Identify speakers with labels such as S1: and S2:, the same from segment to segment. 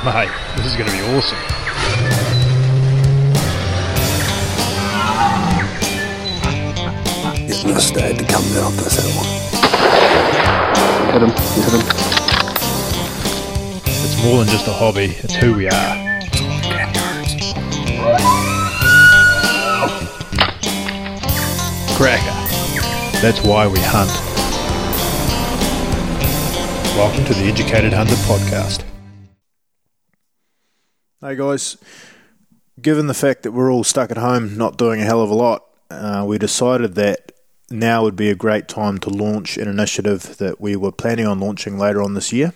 S1: Mate, this is going to be awesome.
S2: He's must had to come down this hill.
S3: Hit him. Hit him.
S1: It's more than just a hobby, it's who we are. Cracker. That's why we hunt. Welcome to the Educated Hunter podcast. Hey guys, given the fact that we're all stuck at home not doing a hell of a lot, uh, we decided that now would be a great time to launch an initiative that we were planning on launching later on this year.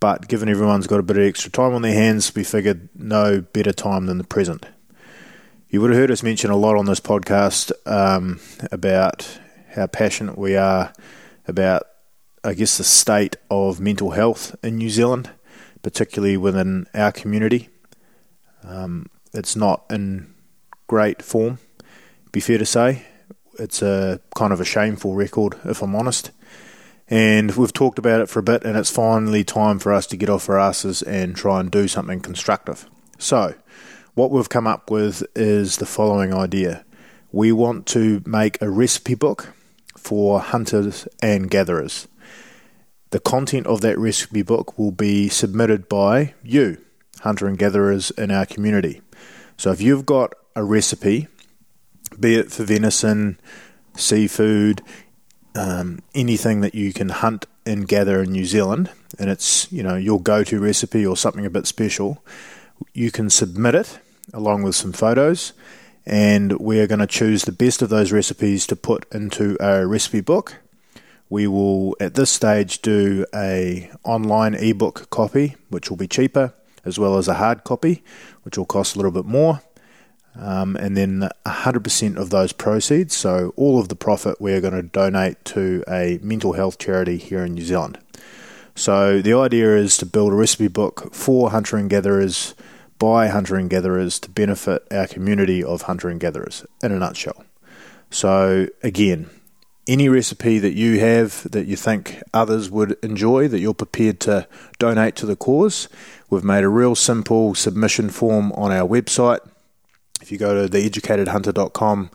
S1: But given everyone's got a bit of extra time on their hands, we figured no better time than the present. You would have heard us mention a lot on this podcast um, about how passionate we are about, I guess, the state of mental health in New Zealand, particularly within our community. Um, it's not in great form, be fair to say. It's a kind of a shameful record, if I'm honest. And we've talked about it for a bit, and it's finally time for us to get off our asses and try and do something constructive. So, what we've come up with is the following idea. We want to make a recipe book for hunters and gatherers. The content of that recipe book will be submitted by you, hunter and gatherers in our community. So if you've got a recipe, be it for venison, seafood, um, anything that you can hunt and gather in New Zealand, and it's you know your go-to recipe or something a bit special, you can submit it along with some photos, and we are going to choose the best of those recipes to put into a recipe book. We will at this stage do a online ebook copy, which will be cheaper, as well as a hard copy, which will cost a little bit more. Um, and then 100% of those proceeds, so all of the profit, we are going to donate to a mental health charity here in New Zealand. So the idea is to build a recipe book for hunter and gatherers by hunter and gatherers to benefit our community of hunter and gatherers in a nutshell. So, again, any recipe that you have that you think others would enjoy that you're prepared to donate to the cause, we've made a real simple submission form on our website. If you go to theeducatedhunter.com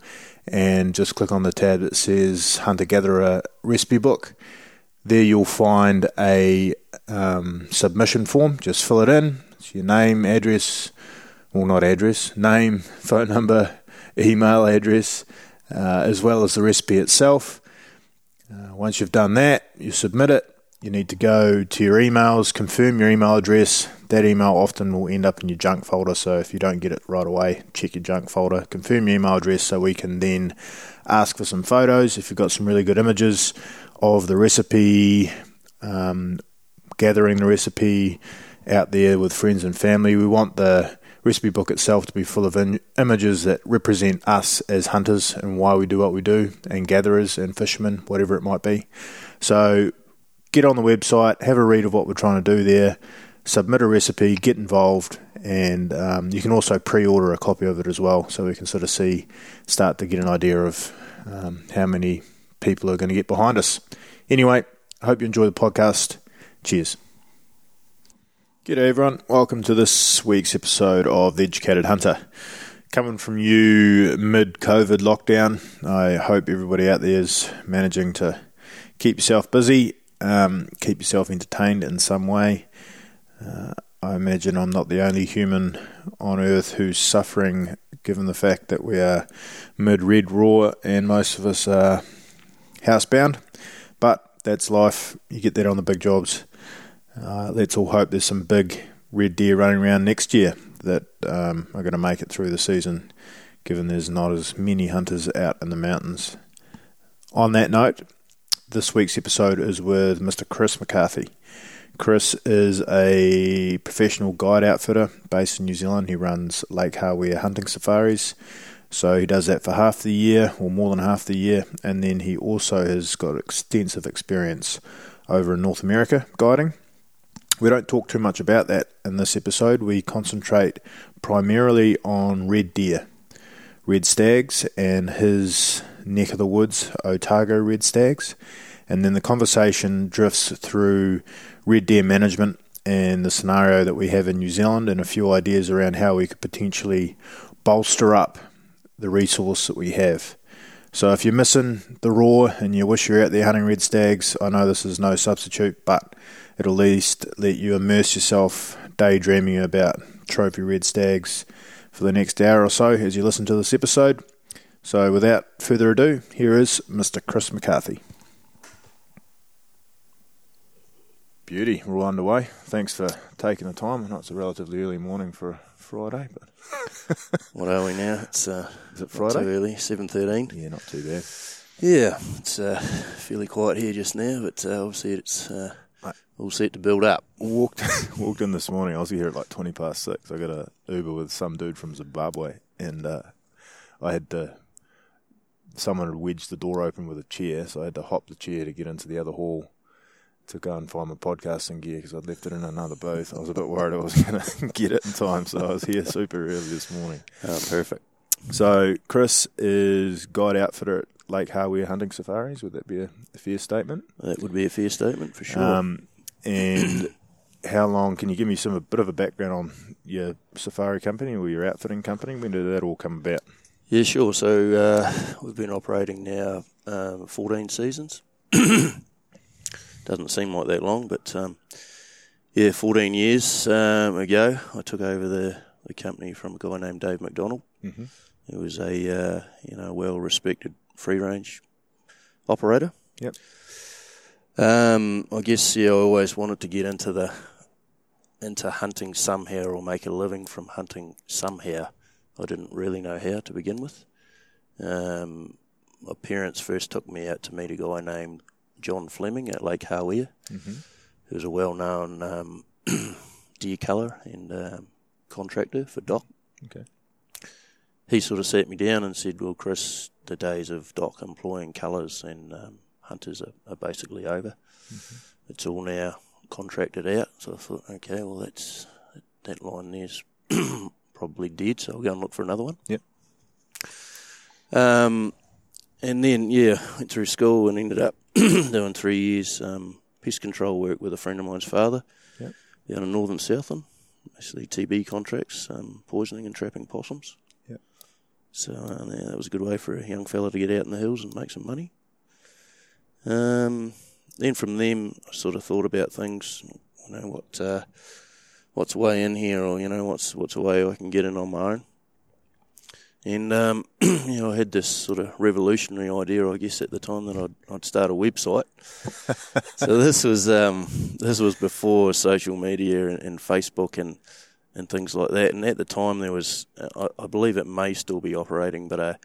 S1: and just click on the tab that says Hunter Gatherer Recipe Book, there you'll find a um, submission form. Just fill it in, it's your name, address, well, not address, name, phone number, email address, uh, as well as the recipe itself. Uh, once you've done that, you submit it. You need to go to your emails, confirm your email address. That email often will end up in your junk folder, so if you don't get it right away, check your junk folder. Confirm your email address so we can then ask for some photos. If you've got some really good images of the recipe, um, gathering the recipe, out there with friends and family. We want the recipe book itself to be full of in- images that represent us as hunters and why we do what we do, and gatherers and fishermen, whatever it might be. So get on the website, have a read of what we're trying to do there, submit a recipe, get involved, and um, you can also pre-order a copy of it as well, so we can sort of see, start to get an idea of um, how many people are going to get behind us. Anyway, I hope you enjoy the podcast. Cheers. G'day everyone, welcome to this week's episode of The Educated Hunter. Coming from you mid COVID lockdown, I hope everybody out there is managing to keep yourself busy, um, keep yourself entertained in some way. Uh, I imagine I'm not the only human on earth who's suffering given the fact that we are mid red roar and most of us are housebound. But that's life, you get that on the big jobs. Uh, let's all hope there's some big red deer running around next year that um, are going to make it through the season, given there's not as many hunters out in the mountains. On that note, this week's episode is with Mr. Chris McCarthy. Chris is a professional guide outfitter based in New Zealand. He runs Lake Hawea hunting safaris. So he does that for half the year, or more than half the year, and then he also has got extensive experience over in North America guiding. We don't talk too much about that in this episode. We concentrate primarily on red deer, red stags, and his neck of the woods, Otago red stags. And then the conversation drifts through red deer management and the scenario that we have in New Zealand, and a few ideas around how we could potentially bolster up the resource that we have. So if you're missing the roar and you wish you're out there hunting red stags, I know this is no substitute, but at least let you immerse yourself daydreaming about trophy red stags for the next hour or so as you listen to this episode. So without further ado, here is Mr. Chris McCarthy. Beauty, we're all underway. Thanks for taking the time. I know it's a relatively early morning for a Friday, but
S4: What are we now? It's uh,
S1: is it
S4: not too
S1: Friday?
S4: early, seven thirteen.
S1: Yeah, not too bad.
S4: Yeah, it's uh, fairly quiet here just now, but uh, obviously it's uh. All set to build up.
S1: Walked walked in this morning. I was here at like twenty past six. I got a Uber with some dude from Zimbabwe, and uh, I had to. Someone had wedged the door open with a chair, so I had to hop the chair to get into the other hall to go and find my podcasting gear because I'd left it in another booth. I was a bit worried I was going to get it in time, so I was here super early this morning.
S4: Oh, perfect.
S1: So Chris is guide outfitter at Lake Hawea Hunting Safaris. Would that be a, a fair statement?
S4: That would be a fair statement for sure.
S1: Um, and how long? Can you give me some a bit of a background on your safari company or your outfitting company? When did that all come about?
S4: yeah, sure. So uh, we've been operating now um, fourteen seasons. Doesn't seem like that long, but um, yeah, fourteen years um, ago, I took over the, the company from a guy named Dave McDonald.
S1: Mhm.
S4: He was a uh, you know well respected free range operator.
S1: Yep.
S4: Um, I guess yeah, I always wanted to get into the into hunting somehow or make a living from hunting somehow. I didn't really know how to begin with. Um, my parents first took me out to meet a guy named John Fleming at Lake Hawea, who's a well-known um, deer culler and um, contractor for Doc.
S1: Okay.
S4: He sort of sat me down and said, "Well, Chris, the days of Doc employing cullers and um, hunters are, are basically over. It's all now contracted out." So I thought, "Okay, well, that's that line there's probably dead, so I'll go and look for another one."
S1: Yep.
S4: Um, and then yeah, went through school and ended up doing three years um, pest control work with a friend of mine's father
S1: Yep.
S4: down in northern Southland, basically TB contracts, um, poisoning and trapping possums.
S1: Yep.
S4: So uh, yeah, that was a good way for a young fella to get out in the hills and make some money. Um, then from them, I sort of thought about things. You know what, uh, what's way in here, or you know what's what's a way I can get in on my own. And um, you know, I had this sort of revolutionary idea, I guess, at the time that I'd, I'd start a website. so this was um, this was before social media and, and Facebook and and things like that. And at the time, there was, I, I believe it may still be operating, but a,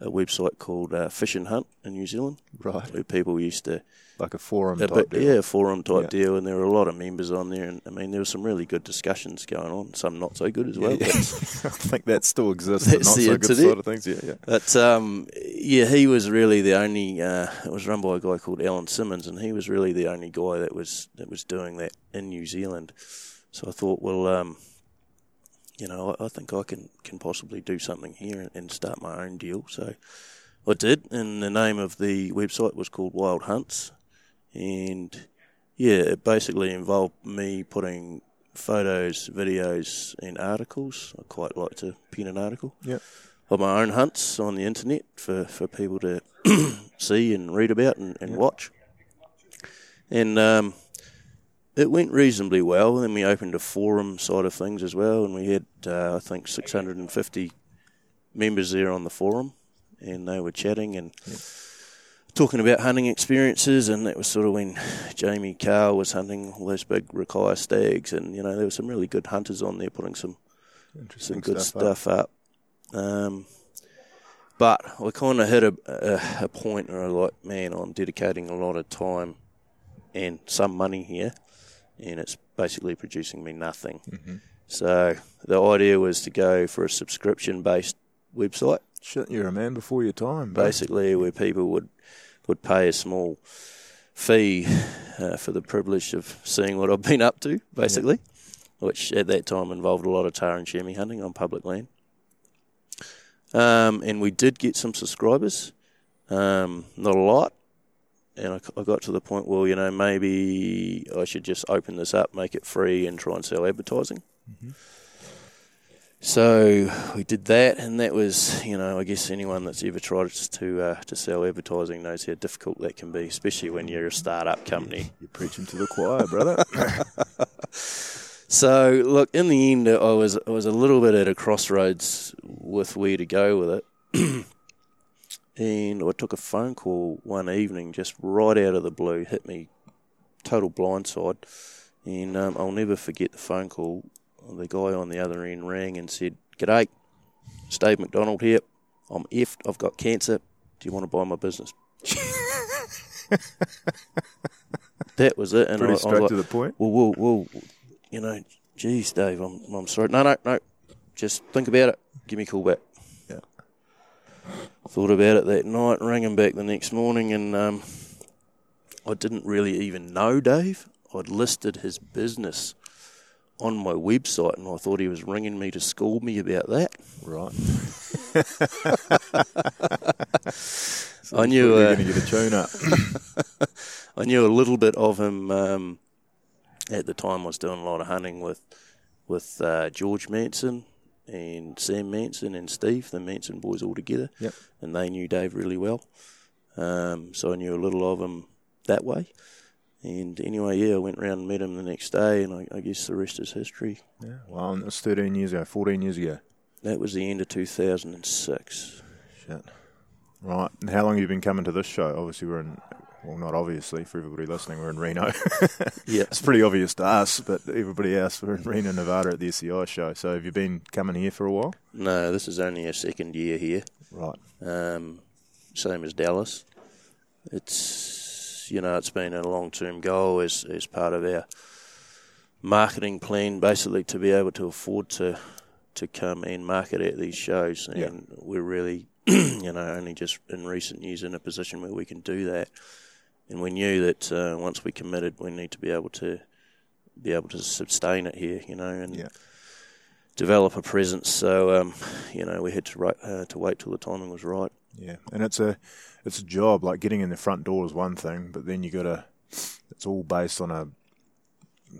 S4: a website called uh, Fish and Hunt in New Zealand,
S1: Right.
S4: where people used to
S1: Like a forum
S4: a
S1: type
S4: bit-
S1: deal.
S4: yeah, forum type
S1: Yeah.
S4: deal, and there were a lot of members on there, and I mean there were some really good discussions going on, some not so good as well.
S1: Yeah.
S4: But,
S1: I think that still exists. The
S4: That's
S1: not
S4: the
S1: so good side of things. Yeah, yeah.
S4: but um, yeah, he was really the only. Uh, it was run by a guy called Alan Simmons, and he was really the only guy that was that was doing that in New Zealand. So I thought, well, um, you know, I, I think I can can possibly do something here and, and start my own deal. So I did, and the name of the website was called Wild Hunts, and yeah, it basically involved me putting photos, videos, and articles. I quite like to pen an article
S1: Yep.
S4: of my own hunts on the internet for, for people to see and read about and, and watch. And um, it went reasonably well. Then we opened a forum side of things as well, and we had, uh, I think, 650 members there on the forum, and they were chatting and talking about hunting experiences. And that was sort of when Jamie Carr was hunting all those big Rakaia stags, and you know there were some really good hunters on there putting some
S1: Interesting
S4: some good
S1: stuff.
S4: stuff, up. Um, but I kind of hit a, a, a point where I was like, man, I'm dedicating a lot of time and some money here, and it's basically producing me nothing.
S1: Mm-hmm.
S4: So the idea was to go for a subscription based website,
S1: Shit, you're a man before your time. bro.
S4: basically where people would would pay a small fee uh, for the privilege of seeing what I've been up to, basically, which at that time involved a lot of tahr and chamois hunting on public land. Um, and we did get some subscribers, um, not a lot, and I, I got to the point, well, you know, maybe I should just open this up, make it free, and try and sell advertising. So we did that, and that was, you know, I guess anyone that's ever tried to uh, to sell advertising knows how difficult that can be, especially when you're a startup company.
S1: You're preaching to the choir, brother.
S4: So look, in the end, I was I was a little bit at a crossroads with where to go with it, and I took a phone call one evening, just right out of the blue, hit me total blindside, and um, I'll never forget the phone call. The guy on the other end rang and said, "G'day, Dave McDonald here. I'm effed. I've got cancer. Do you want to buy my business?" that was it, and
S1: Pretty
S4: I, I was
S1: straight
S4: like,
S1: to the point.
S4: well, well, well, you know, geez, Dave, I'm, I'm sorry. No, no, no. Just think about it. Give me a call back.
S1: Yeah.
S4: Thought about it that night, rang him back the next morning, and um, I didn't really even know Dave. I'd listed his business on my website, and I thought he was ringing me to scold me about that.
S1: Right.
S4: I knew. Uh,
S1: going to get a tune up.
S4: I knew a little bit of him um, at the time. I was doing a lot of hunting with with uh, George Manson and Sam Manson and Steve, the Manson boys, all together.
S1: Yep.
S4: And they knew Dave really well, um, so I knew a little of him that way. And anyway, yeah, I went round and met him the next day, and I, I guess the rest is history.
S1: Yeah. Well, it was 13 years ago, 14 years ago.
S4: That was the end of 2006.
S1: Shit. Right. And how long have you been coming to this show? Obviously, we're in, well, not obviously, for everybody listening, we're in Reno.
S4: Yeah.
S1: it's pretty obvious to us, but everybody else, we're in Reno, Nevada at the SCI show. So have you been coming here for a while?
S4: No, this is only a second year here.
S1: Right.
S4: um, same as Dallas. It's you know it's been a long term goal as as part of our marketing plan, basically to be able to afford to to come and market at these shows, and
S1: Yeah.
S4: we're really you know only just in recent years in a position where we can do that, and we knew that uh, once we committed, we need to be able to be able to sustain it here, you know, and
S1: Yeah.
S4: develop a presence. So um, you know we had to uh, to wait till the timing was right.
S1: Yeah, and it's a it's a job. Like getting in the front door is one thing, but then you got to. It's all based on a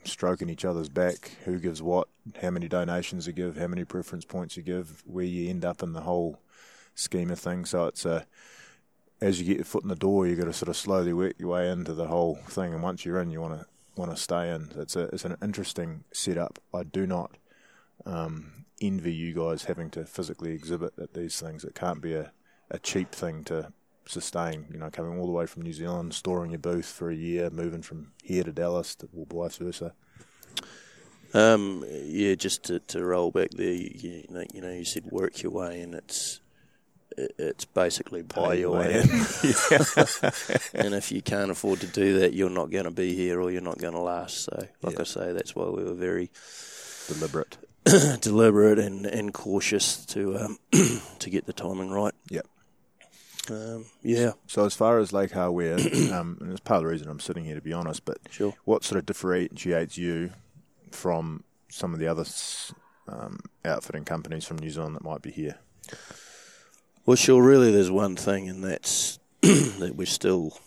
S1: stroking each other's back. Who gives what? How many donations you give? How many preference points you give? Where you end up in the whole scheme of things. So it's a as you get your foot in the door, you've got to sort of slowly work your way into the whole thing. And once you're in, you want to want to stay in. It's a it's an interesting setup. I do not um, envy you guys having to physically exhibit at these things. It can't be a a cheap thing to sustain. You know, coming all the way from New Zealand, storing your booth for a year, moving from here to Dallas, to, or vice versa.
S4: Um, yeah, just to, to roll back there, you, you know, you said work your way, and it's it- it's basically buy your way in. and if you can't afford to do that, you're not going to be here, or you're not going to last. So, like
S1: Yeah.
S4: I say, that's why we were very
S1: Deliberate.
S4: deliberate and, and cautious to um, to get the timing right.
S1: Yep.
S4: Um, yeah,
S1: So as far as Lake Hawea, um, and it's part of the reason I'm sitting here to be honest, but
S4: sure.
S1: what sort of differentiates you from some of the other um, outfitting companies from New Zealand that might be here?
S4: Well, sure. Really, there's one thing, and that's that we're still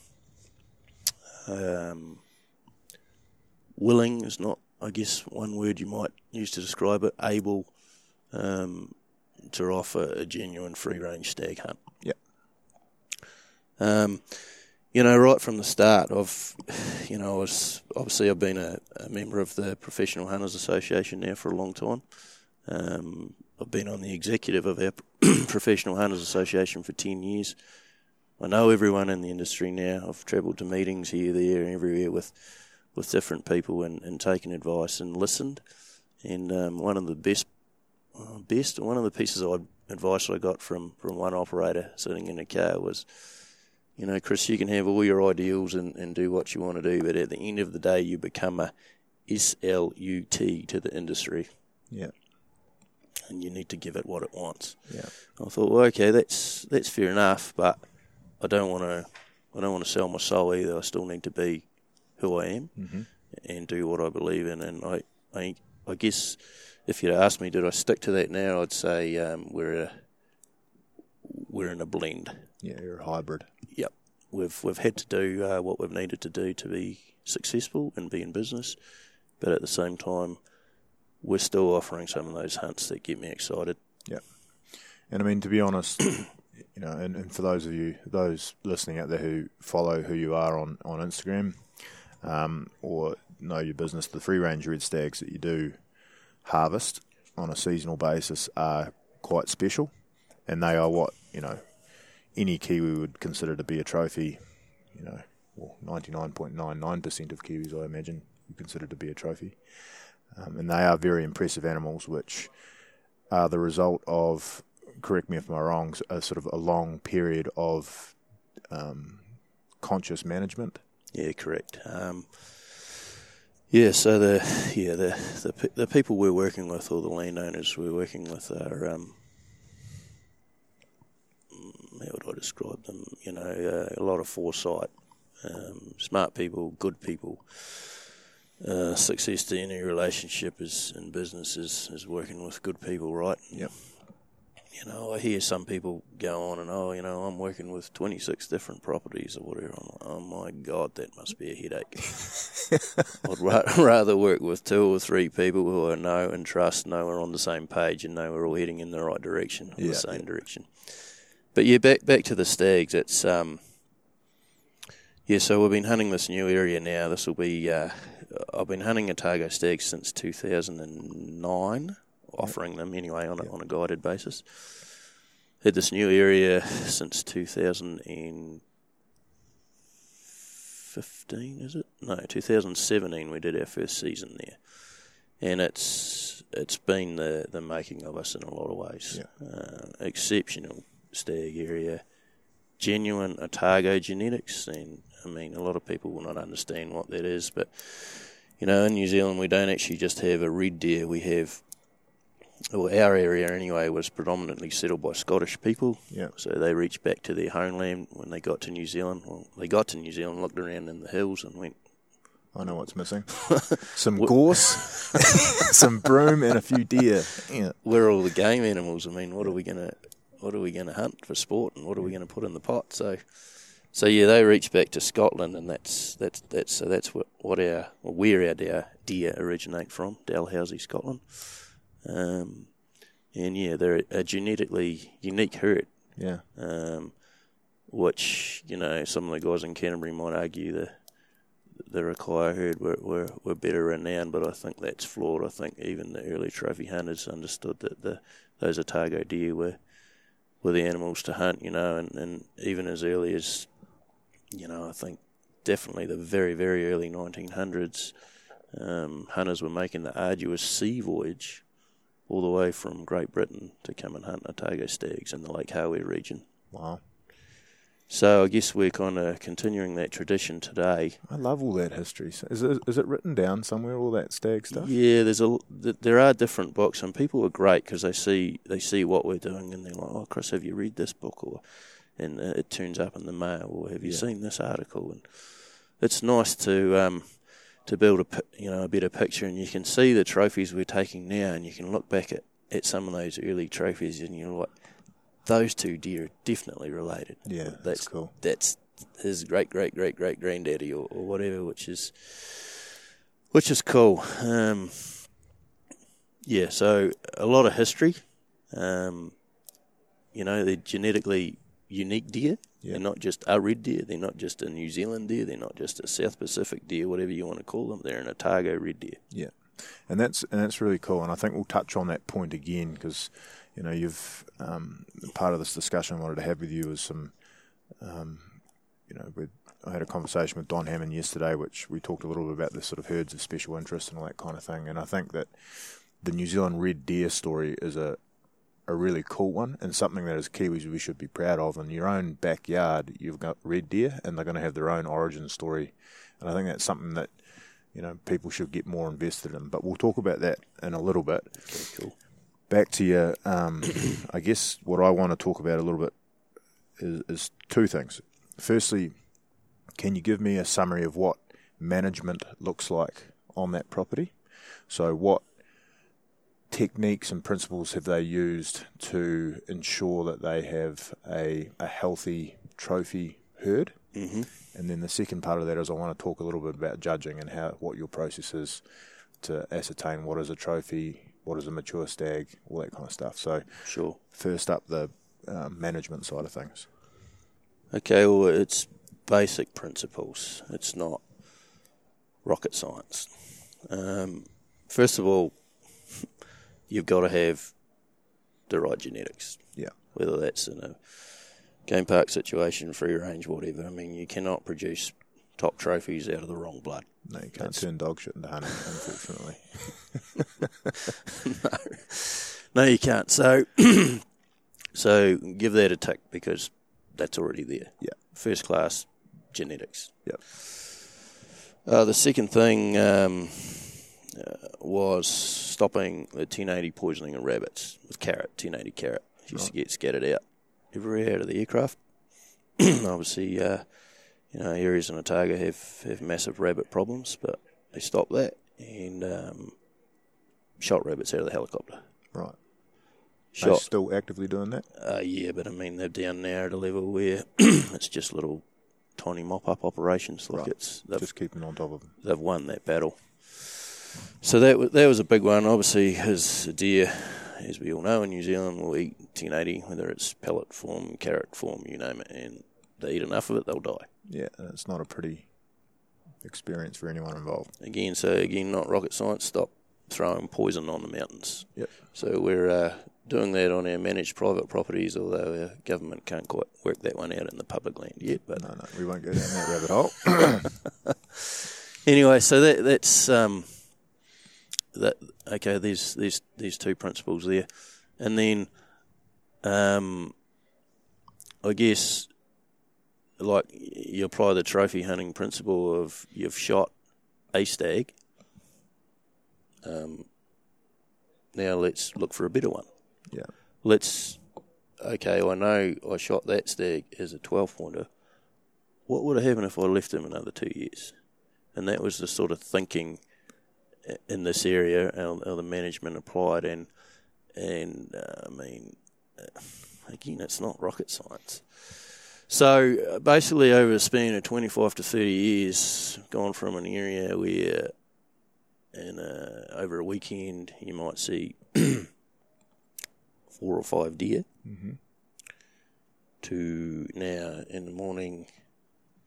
S4: um, willing. Is not, I guess, one word you might use to describe it. Able um, to offer a genuine free-range stag hunt.
S1: Yep.
S4: Um, you know, right from the start, I've, you know, I was obviously I've been a, a member of the Professional Hunters Association now for a long time. Um, I've been on the executive of our Professional Hunters Association for 10 years. I know everyone in the industry now. I've travelled to meetings here, there, and everywhere with, with different people and, and taken advice and listened. And um, one of the best, uh, best, one of the pieces of advice I got from, from one operator sitting in a car was, you know, Chris, you can have all your ideals and, and do what you want to do, but at the end of the day, you become a SLUT to the industry
S1: Yeah.
S4: And you need to give it what it wants.
S1: Yeah.
S4: I thought, well, okay, that's that's fair enough, but I don't want to, I don't want to sell my soul either. I still need to be who I am
S1: Mm-hmm.
S4: and do what I believe in. And I, I, I guess if you'd asked me, did I stick to that now? I'd say um, we're a, we're in a blend.
S1: Yeah, you're a hybrid.
S4: Yep. we've we've had to do uh, what we've needed to do to be successful and be in business, but at the same time, we're still offering some of those hunts that get me excited.
S1: Yeah. And I mean, to be honest, you know, and, and for those of you, those listening out there who follow who you are on, on Instagram um, or know your business, the free range red stags that you do harvest on a seasonal basis are quite special. And they are what, you know, any Kiwi would consider to be a trophy, you know, well, 99.99% of Kiwis, I imagine, would consider to be a trophy. Um, and they are very impressive animals, which are the result of, correct me if I'm wrong, a sort of a long period of um, conscious management.
S4: Yeah, correct. Um, yeah, so the yeah the, the the people we're working with, or the landowners we're working with, are um, how would I describe them? You know, uh, a lot of foresight, um, smart people, good people. Uh, success to any relationship is in business is, is working with good people, right?
S1: Yep.
S4: You know, I hear some people go on and oh, you know, I'm working with 26 different properties or whatever. I'm like, oh my god, that must be a headache. I'd ra- rather work with two or three people who I know and trust, know we're on the same page, and know we're all heading in the right direction,
S1: Yeah,
S4: the same
S1: yeah.
S4: direction. But yeah, back back to the stags. It's um, yeah. So we've been hunting this new area now. This will be. Uh, I've been hunting Otago stags since 2009, offering them anyway on a, on a guided basis. Had this new area since 2015, is it? No, 2017. We did our first season there, and it's it's been the the making of us in a lot of ways. Uh, exceptional stag area, genuine Otago genetics, and I mean a lot of people will not understand what that is, but you know in New Zealand we don't actually just have a red deer, we have. Well, our area anyway was predominantly settled by Scottish people.
S1: Yeah.
S4: So they reached back to their homeland when they got to New Zealand. Well, they got to New Zealand, looked around in the hills, and went,
S1: I know what's missing. Some gorse, some broom, and a few deer. Yeah.
S4: where are all the game animals? I mean, what are we gonna what are we gonna hunt for sport, and what are we gonna put in the pot? So, so yeah, they reach back to Scotland, and that's that's that's so that's what what our where our deer, deer originate from, Dalhousie, Scotland. Um, and yeah, they're a genetically unique herd,
S1: Yeah.
S4: um, which you know some of the guys in Canterbury might argue the the Rakaia herd were, were, were better renowned, but I think that's flawed. I think even the early trophy hunters understood that the those Otago deer were were the animals to hunt, you know, and, and even as early as you know, I think definitely the very very early 1900s, um, hunters were making the arduous sea voyage all the way from Great Britain to come and hunt Otago stags in the Lake Hawea region.
S1: Wow.
S4: So I guess we're kind of continuing that tradition today.
S1: I love all that history. So Is it, is it written down somewhere, all that stag stuff?
S4: Yeah, there's a there are different books, and people are great because they see they see what we're doing, and they're like, "Oh, Chris, have you read this book?" Or and uh, it turns up in the mail, or "Have you
S1: Yeah.
S4: seen this article?" And it's nice to um, to build a you know a better picture, and you can see the trophies we're taking now, and you can look back at, at some of those early trophies, and you're like, those two deer are definitely related.
S1: Yeah, that's cool.
S4: That's his great great great great granddaddy or, or whatever, which is which is cool. Um, yeah, so a lot of history. Um, you know, they're genetically unique deer.
S1: Yeah.
S4: They're not just a red deer. They're not just a New Zealand deer. They're not just a South Pacific deer, whatever you want to call them. They're an Otago red deer.
S1: Yeah, and that's and that's really cool. And I think we'll touch on that point again because you know you've um, part of this discussion I wanted to have with you is some, um, you know, we I had a conversation with Don Hammond yesterday, which we talked a little bit about the sort of herds of special interest and all that kind of thing. And I think that the New Zealand red deer story is a a really cool one and something that as Kiwis we should be proud of. In your own backyard, you've got red deer, and they're going to have their own origin story. And I think that's something that you know people should get more invested in. But we'll talk about that in a little bit.
S4: Okay, cool.
S1: Back to your, um, I guess what I want to talk about a little bit is, is two things. Firstly, can you give me a summary of what management looks like on that property? So, what techniques and principles have they used to ensure that they have a, a healthy trophy herd? Mm-hmm. And then the second part of that is I want to talk a little bit about judging and how what your process is to ascertain what is a trophy, what is a mature stag, all that kind of stuff. So
S4: Sure.
S1: first up, the um, management side of things.
S4: Okay, well, it's basic principles. It's not rocket science. Um, first of all, you've got to have the right genetics.
S1: Yeah.
S4: Whether that's in a game park situation, free range, whatever. I mean, you cannot produce top trophies out of the wrong blood.
S1: No, you can't turn dog shit into honey, unfortunately.
S4: No, no, you can't. So, so give that a tick because that's already there.
S1: Yeah.
S4: First class genetics.
S1: Yep.
S4: Uh, the second thing um, uh, was stopping the 1080 poisoning of rabbits with carrot, 1080 carrot. It used to get scattered out everywhere out of the aircraft. Obviously, uh, you know, areas in Otago have, have massive rabbit problems, but they stopped that and um, shot rabbits out of the helicopter.
S1: Right. Are
S4: Shot,
S1: still actively doing that?
S4: uh, yeah, but I mean they're down now at a level where it's just little tiny mop up operations. Like
S1: Right.
S4: it's
S1: Just keeping on top of them.
S4: they've won that battle. So that that was a big one. Obviously, as a deer, as we all know in New Zealand, will eat 1080, whether it's pellet form, carrot form, you name it, and they eat enough of it, they'll die.
S1: Yeah, and it's not a pretty experience for anyone involved.
S4: Again, so again, not rocket science. Stop throwing poison on the mountains.
S1: Yep.
S4: So we're uh, doing that on our managed private properties, although our government can't quite work that one out in the public land yet. But
S1: No, no, we won't go down that rabbit hole.
S4: anyway, so that that's um, that okay. There's there's these two principles there, and then um, I guess like you apply the trophy hunting principle of you've shot a stag. Um, now let's look for a better one.
S1: yeah.
S4: Let's okay. I know I shot that stag as a twelve pointer. What would have happened if I left him another two years? And that was the sort of thinking in this area, how, how the management applied, and and uh, I mean, uh, again, it's not rocket science. So uh, basically, over a span of twenty-five to thirty years, gone from an area where, in a, over a weekend, you might see four or five deer, to now in the morning,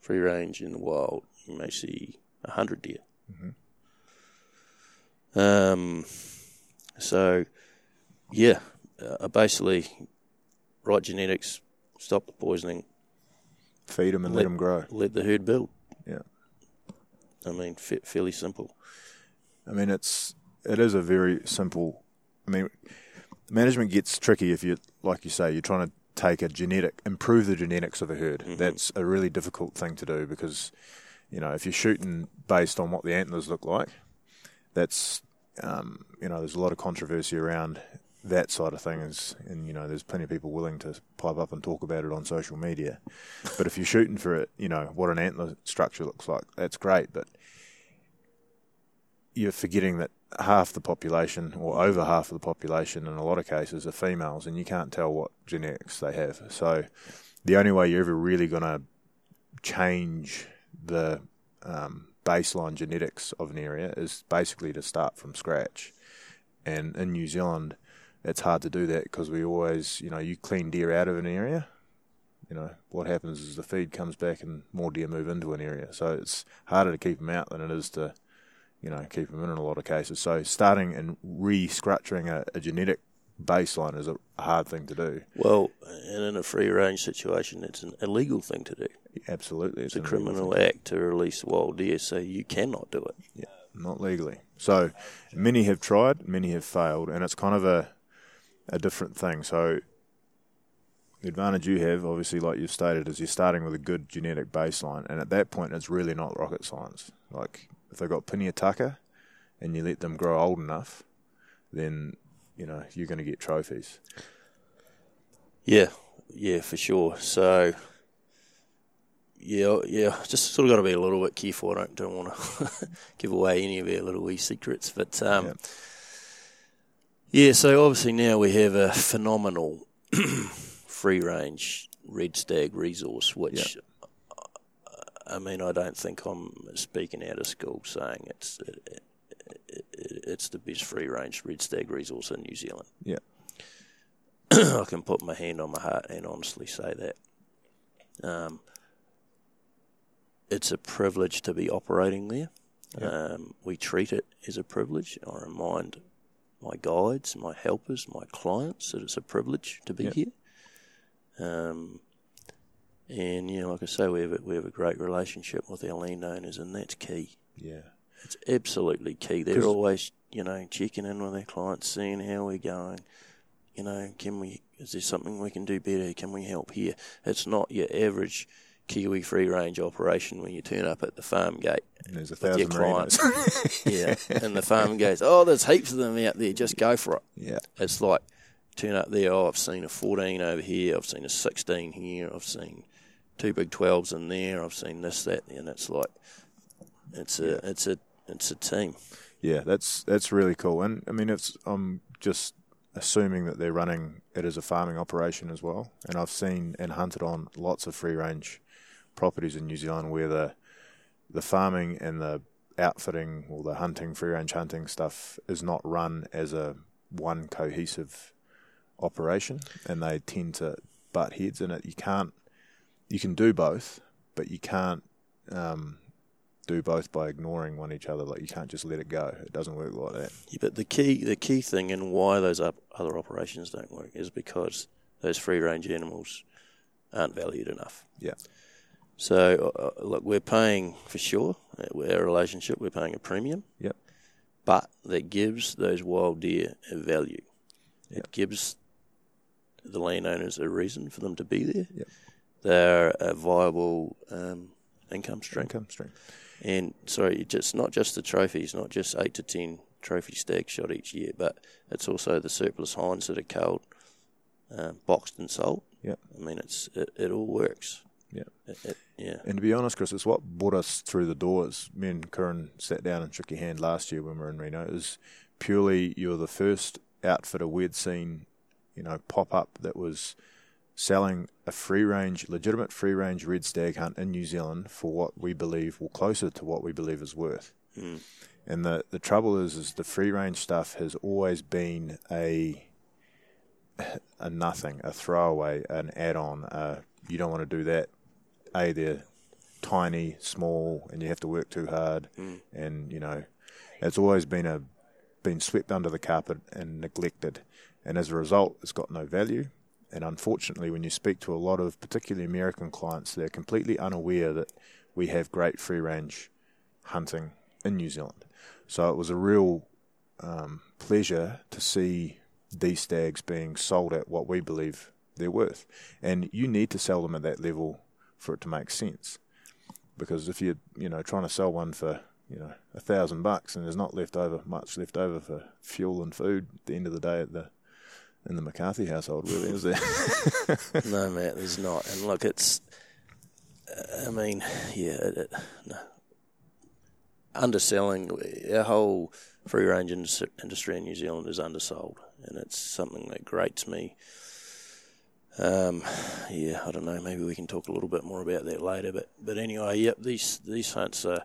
S4: free range in the wild, you may see a hundred deer. Um, so, yeah, uh, basically, right genetics, stop the poisoning,
S1: Feed them and let them grow.
S4: let the herd build.
S1: Yeah.
S4: I mean, fa- fairly simple.
S1: I mean, it's it is a very simple. I mean, management gets tricky if you, like you say, you're trying to take a genetic, improve the genetics of a herd. That's a really difficult thing to do because, you know, if you're shooting based on what the antlers look like, that's, um, you know, there's a lot of controversy around that side of things, and you know, there's plenty of people willing to pipe up and talk about it on social media. But if you're shooting for it, you know, what an antler structure looks like, that's great, but you're forgetting that half the population, or over half of the population, in a lot of cases, are females, and you can't tell what genetics they have. So, the only way you're ever really going to change the um, baseline genetics of an area is basically to start from scratch. And in New Zealand, it's hard to do that because we always, you know, you clean deer out of an area. You know, what happens is the feed comes back and more deer move into an area. So it's harder to keep them out than it is to you know, keep them in in a lot of cases. So starting and re-scratching a, a genetic baseline is a hard thing to do.
S4: Well, and in a free range situation, it's an illegal thing to do.
S1: Absolutely,
S4: It's a criminal
S1: thing.
S4: act to release wild deer, so you cannot do it.
S1: Yeah, not legally. So many have tried, many have failed, and it's kind of a a different thing. So the advantage you have, obviously, like you've stated, is you're starting with a good genetic baseline, and at that point, it's really not rocket science. Like if they've got Pinia Tucker, and you let them grow old enough, then you know you're going to get trophies.
S4: Yeah, yeah, for sure. So, yeah, yeah, just sort of got to be a little bit careful. I don't don't want to give away any of our little wee secrets, but um,
S1: Yep.
S4: yeah. So obviously now we have a phenomenal free range red stag resource, which I mean, I don't think I'm speaking out of school saying it's it, it, it's the best free range red stag resource in New Zealand.
S1: Yeah.
S4: I can put my hand on my heart and honestly say that. Um, it's a privilege to be operating there. Um, we treat it as a privilege. I remind my guides, my helpers, my clients that it's a privilege to be
S1: Yep.
S4: here. Um, and you know, like I say, we have a, we have a great relationship with our landowners, and that's key.
S1: Yeah.
S4: It's absolutely key. They're always, you know, checking in with their clients, seeing how we're going. You know, can we? Is there something we can do better? Can we help here? It's not your average Kiwi free range operation when you turn up at the farm gate
S1: And there's a thousand
S4: clients. yeah, and the farm goes, "Oh, there's heaps of them out there. Just go for it."
S1: yeah.
S4: It's like turn up there. Oh, I've seen a 14 over here. I've seen a 16 here. I've seen two big 12s in there. I've seen this, that, and it's like it's a it's a it's a team.
S1: Yeah, that's that's really cool. And I mean, it's I'm just assuming that they're running it as a farming operation as well. And I've seen and hunted on lots of free range properties in New Zealand where the the farming and the outfitting or the hunting, free range hunting stuff is not run as a one cohesive operation, and they tend to butt heads in it. You can't, you can do both, but you can't um, do both by ignoring one each other. Like you can't just let it go. It doesn't work like that.
S4: Yeah, but the key the key thing and why those up, other operations don't work is because those free range animals aren't valued enough.
S1: Yeah.
S4: So uh, look, we're paying for sure uh, our relationship. We're paying a premium.
S1: Yep.
S4: But that gives those wild deer a value. It gives the landowners a reason for them to be there.
S1: Yep.
S4: They're a viable um, income stream.
S1: Income stream.
S4: And sorry, it's not just the trophies, not just eight to ten trophy stags shot each year, but it's also the surplus hinds that are culled, uh, boxed and sold.
S1: Yep.
S4: I mean, it's it, it all works.
S1: Yep.
S4: It, it, yeah.
S1: And to be honest, Chris, it's what brought us through the doors. Me and Curran sat down and shook your hand last year when we were in Reno. It was purely you're the first outfitter we'd seen, you know, pop up that was selling a free range, legitimate free range red stag hunt in New Zealand for what we believe, well, closer to what we believe is worth.
S4: Mm.
S1: And the the trouble is, is the free range stuff has always been a a nothing, a throwaway, an add-on. Uh, you don't want to do that. A, they're tiny, small, and you have to work too hard. And you know, it's always been a been swept under the carpet and neglected. And as a result, it's got no value. And unfortunately, when you speak to a lot of particularly American clients, they're completely unaware that we have great free range hunting in New Zealand. So it was a real um, pleasure to see these stags being sold at what we believe they're worth. And you need to sell them at that level for it to make sense. Because if you're, you know, trying to sell one for, you know, a thousand bucks and there's not left over much left over for fuel and food at the end of the day at the in the McCarthy household, really, is there?
S4: no, Matt, there's not. And look, it's. I mean, yeah, it, it, no. Underselling our whole free range industry in New Zealand is undersold, and it's something that grates me. Um, yeah, I don't know. Maybe we can talk a little bit more about that later. But but anyway, yep, these these hunts are,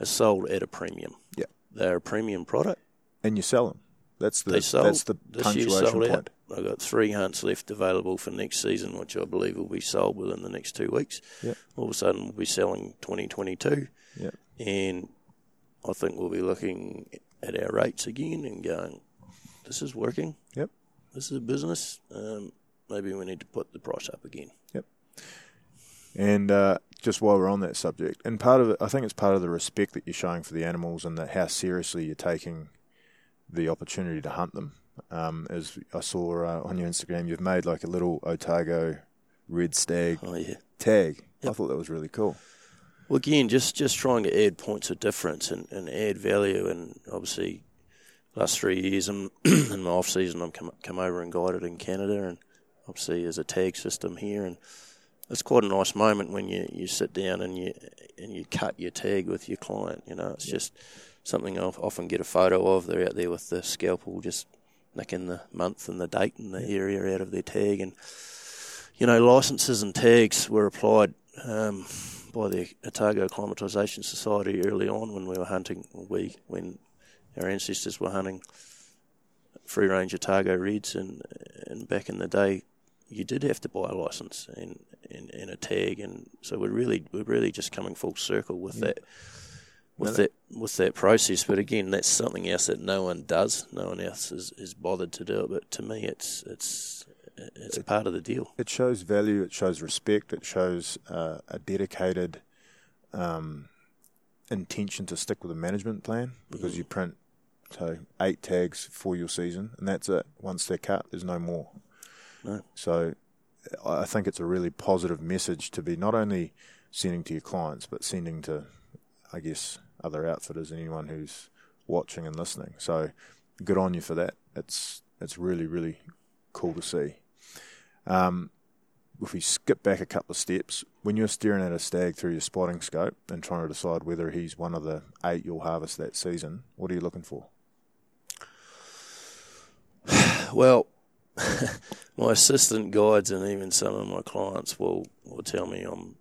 S4: are sold at a premium.
S1: Yeah.
S4: they're a premium product.
S1: and you sell them. That's the
S4: sold.
S1: that's the punctuation
S4: sold
S1: point.
S4: out. I've got three hunts left available for next season, which I believe will be sold within the next two weeks.
S1: Yep.
S4: All of a sudden, we'll be selling 2022,
S1: Yep.
S4: and I think we'll be looking at our rates again and going, "This is working.
S1: Yep.
S4: This is a business. Um, maybe we need to put the price up again." Yep.
S1: And uh, just while we're on that subject, and part of it, I think it's part of the respect that you're showing for the animals and that how seriously you're taking the opportunity to hunt them. Um, as I saw uh, on your Instagram, you've made like a little Otago red stag
S4: Oh yeah.
S1: tag. I thought that was really cool.
S4: Well, again, just just trying to add points of difference and, and add value, and obviously, last three years in, in my off season, I've come come over and guided in Canada, and obviously there's a tag system here, and it's quite a nice moment when you, you sit down and you and you cut your tag with your client. You know, it's just something I often get a photo of. They're out there with the scalpel, just nicking the month and the date and the area out of their tag, and you know, licenses and tags were applied um, by the Otago Acclimatisation Society early on when we were hunting. We when our ancestors were hunting free range Otago reds, and and back in the day, you did have to buy a license and, and, and a tag, and so we're really we're really just coming full circle with that with that with that process. But again, that's something else that no one does. No one else is, is bothered to do it. But to me, it's it's it's a part of the deal.
S1: It shows value. It shows respect. It shows uh, a dedicated um, intention to stick with a management plan because you print so eight tags for your season, and that's it. Once they're cut, there's no more.
S4: No.
S1: So I I think it's a really positive message to be not only sending to your clients, but sending to, I guess, other outfitters and anyone who's watching and listening. So good on you for that. It's it's really really cool to see. Um, if we skip back a couple of steps, when you're staring at a stag through your spotting scope and trying to decide whether he's one of the eight you'll harvest that season, what are you looking for?
S4: Well, my assistant guides and even some of my clients will, will tell me I'm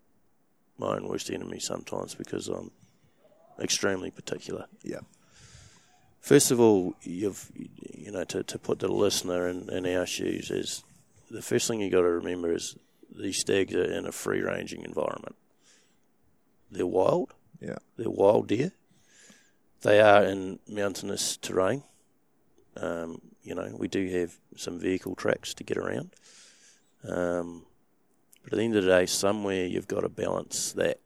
S4: my own worst enemy sometimes because I'm extremely particular.
S1: Yeah.
S4: First of all, you've you know to, to put the listener in, in our shoes is the first thing you got to remember is these stags are in a free ranging environment. They're wild.
S1: Yeah.
S4: They're wild deer. They are in mountainous terrain. Um, you know, we do have some vehicle tracks to get around. Um, but at the end of the day, somewhere you've got to balance that.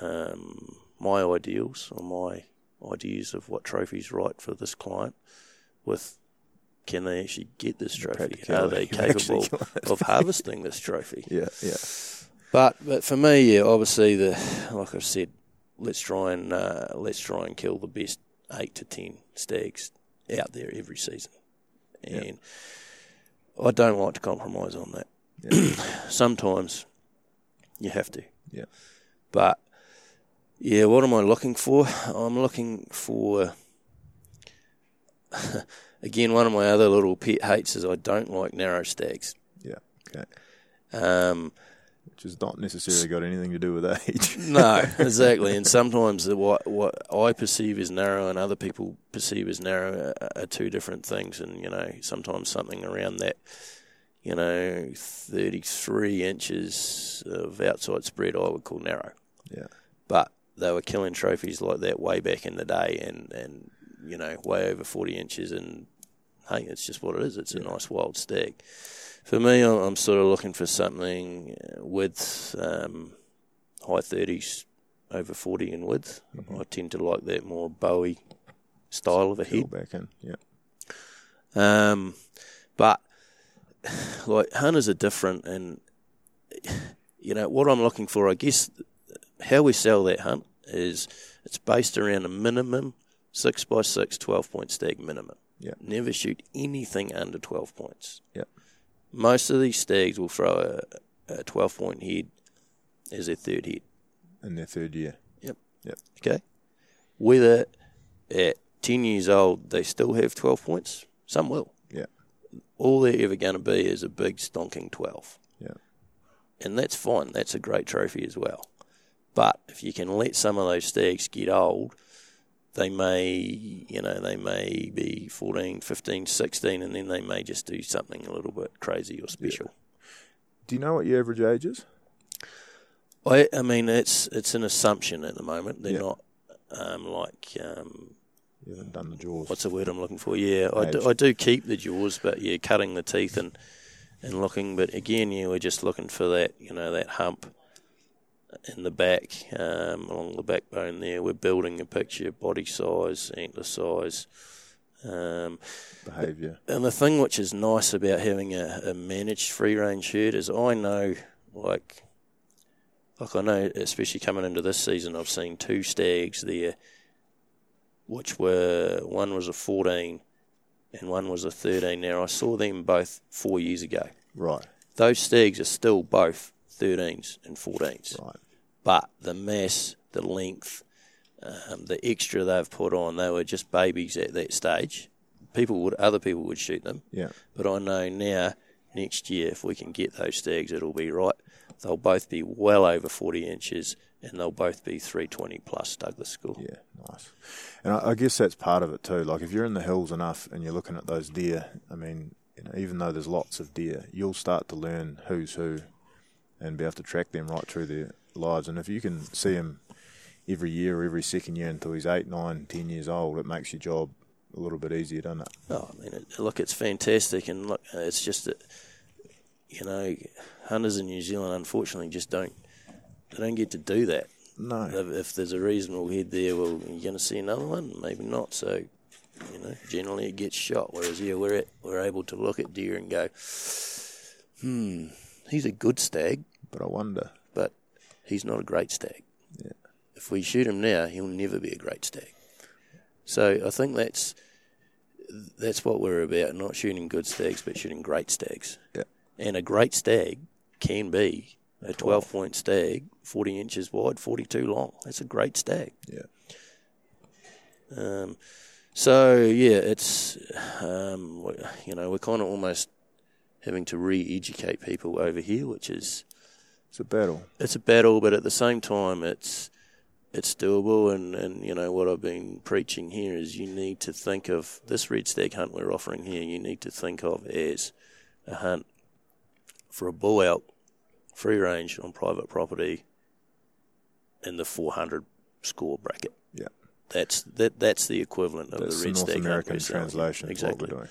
S4: Um, my ideals or my ideas of what trophy's right for this client with can they actually get this trophy? Are they capable of harvesting this trophy?
S1: Yeah, yeah.
S4: But but for me, yeah, obviously the like I've said, let's try and uh, let's try and kill the best eight to ten stags out there every season, and I don't like to compromise on that. Sometimes you have to,
S1: Yeah.
S4: but yeah, what am I looking for? I'm looking for again one of my other little pet hates is I don't like narrow stags.
S1: Yeah. Okay.
S4: Um,
S1: Which has not necessarily got anything to do with age.
S4: No, exactly. And sometimes the, what what I perceive as narrow and other people perceive as narrow are, are two different things. And you know, sometimes something around that, you know, thirty three inches of outside spread, I would call narrow.
S1: yeah.
S4: But they were killing trophies like that way back in the day, and and you know, way over forty inches. And hey, it's just what it is. It's a nice wild stag. For me, I'm, I'm sort of looking for something uh, with um, high thirties, over forty in width. I tend to like that more Bowie style of a head.
S1: back in. Yeah.
S4: Um, but like hunters are different, and you know what I'm looking for. I guess how we sell that hunt is it's based around a minimum six by six, 12 point stag minimum.
S1: Yeah.
S4: Never shoot anything under twelve points.
S1: Yeah.
S4: Most of these stags will throw a, a twelve point head as their third head.
S1: In their third year.
S4: Yep.
S1: Yep.
S4: Okay. Whether at 10 years old they still have 12 points, some will.
S1: Yeah.
S4: All they're ever going to be is a big stonking 12.
S1: Yeah.
S4: And that's fine. That's a great trophy as well. But if you can let some of those stags get old, they may, you know, they may be 14, 15, 16, and then they may just do something a little bit crazy or special.
S1: Do you know what your average age is?
S4: I, I mean, it's it's an assumption at the moment. They're
S1: Yeah.
S4: not um, like um,
S1: You haven't done the jaws.
S4: what's the word I'm looking for? Yeah, I do, I do keep the jaws, but yeah, cutting the teeth and and looking. But again, yeah, we're just looking for that, you know, that hump in the back, um, along the backbone there. We're building a picture, of body size, antler size. Um,
S1: behaviour?
S4: and the thing which is nice about having a, a managed free range herd is I know, like, like I know, especially coming into this season, I've seen two stags there, which were one was a 14 and one was a 13. Now I saw them both four years ago.
S1: Right.
S4: Those stags are still both 13s and 14s
S1: Right.
S4: but the mass, the length, um, the extra they've put on, they were just babies at that stage. People would, other people would shoot them,
S1: Yeah.
S4: but I know now next year, if we can get those stags, it'll be right. They'll both be well over 40 inches and they'll both be 320 plus Douglas score.
S1: Yeah, nice. And I, I guess that's part of it too. Like if you're in the hills enough and you're looking at those deer, I mean, you know, even though there's lots of deer, you'll start to learn who's who and be able to track them right through their lives. And if you can see them every year or every second year until he's eight, nine, ten years old, it makes your job a little bit easier, doesn't it?
S4: Oh, I mean, it, look, it's fantastic, and look, it's just that you know, hunters in New Zealand unfortunately just don't they don't get to do that.
S1: No.
S4: If, if there's a reasonable head there, well, you're going to see another one, maybe not. So, you know, generally it gets shot. Whereas here we're at, we're able to look at deer and go, hmm, he's a good stag,
S1: But I wonder.
S4: but he's not a great stag.
S1: Yeah.
S4: If we shoot him now, he'll never be a great stag. So I think that's that's what we're about, not shooting good stags, but shooting great stags.
S1: Yeah.
S4: And a great stag can be a 12 point stag, 40 inches wide, 42 long. That's a great stag.
S1: Yeah.
S4: Um, so, yeah, it's, um, you know, we're kind of almost having to re educate people over here, which is
S1: It's a battle.
S4: it's a battle, but at the same time, it's it's doable. And, and you know what I've been preaching here is you need to think of this red stag hunt we're offering here. You need to think of as a hunt for a bull elk, free range on private property, in the 400 score bracket. That's that. That's the equivalent of
S1: That's
S4: the red
S1: North
S4: stag
S1: American translation.
S4: Exactly.
S1: Of what we're doing.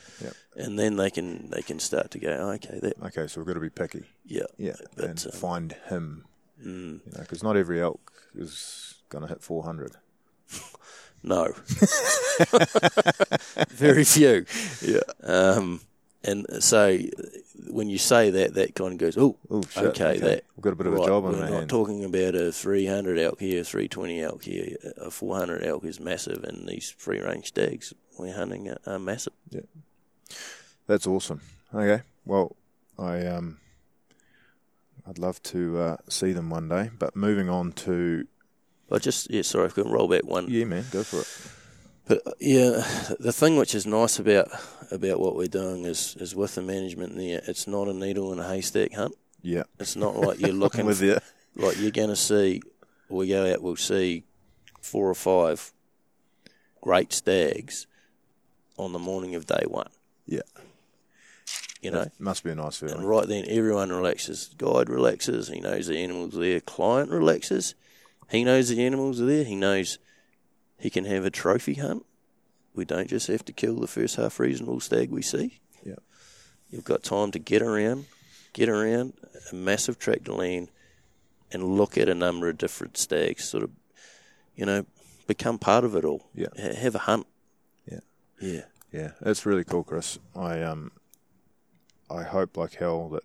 S1: Yeah.
S4: And then they can they can start to go. "Oh, okay, that
S1: Okay, so we've got to be picky.
S4: yeah
S1: Yeah,
S4: But,
S1: and
S4: um,
S1: find him.
S4: mm,
S1: You know, because not every elk is going to hit 400.
S4: No. Very few.
S1: Yeah.
S4: Um, and so when you say that, that kind of goes, oh,
S1: shit.
S4: okay, that.
S1: we've got a bit of
S4: right,
S1: a job on
S4: We're not
S1: hands.
S4: talking about a 300 elk here, 320 elk here. A 400 elk is massive, and these free range stags we're hunting are, are massive.
S1: Yeah, that's awesome. Okay, well, I um, I'd love to uh, see them one day. But moving on to
S4: I just, yeah, sorry, I've got can roll back one.
S1: yeah, man, go for it.
S4: But yeah, the thing which is nice about about what we're doing is is with the management there, it's not a needle in a haystack hunt.
S1: Yeah,
S4: It's not like you're looking
S1: with you.
S4: like you're going to see. We go out, we'll see four or five great stags on the morning of day one.
S1: Yeah,
S4: You know,
S1: That must be a nice
S4: and
S1: feeling.
S4: right then everyone relaxes. Guide relaxes. He knows the animals are there. Client relaxes. He knows the animals are there. He knows he can have a trophy hunt. We don't just have to kill the first half reasonable stag we see.
S1: Yeah,
S4: You've got time to get around, get around a massive tract of land and look at a number of different stags, sort of, you know, become part of it all.
S1: Yeah.
S4: Ha- Have a hunt.
S1: yeah,
S4: Yeah.
S1: yeah. That's really cool, Chris. I um, I hope like hell that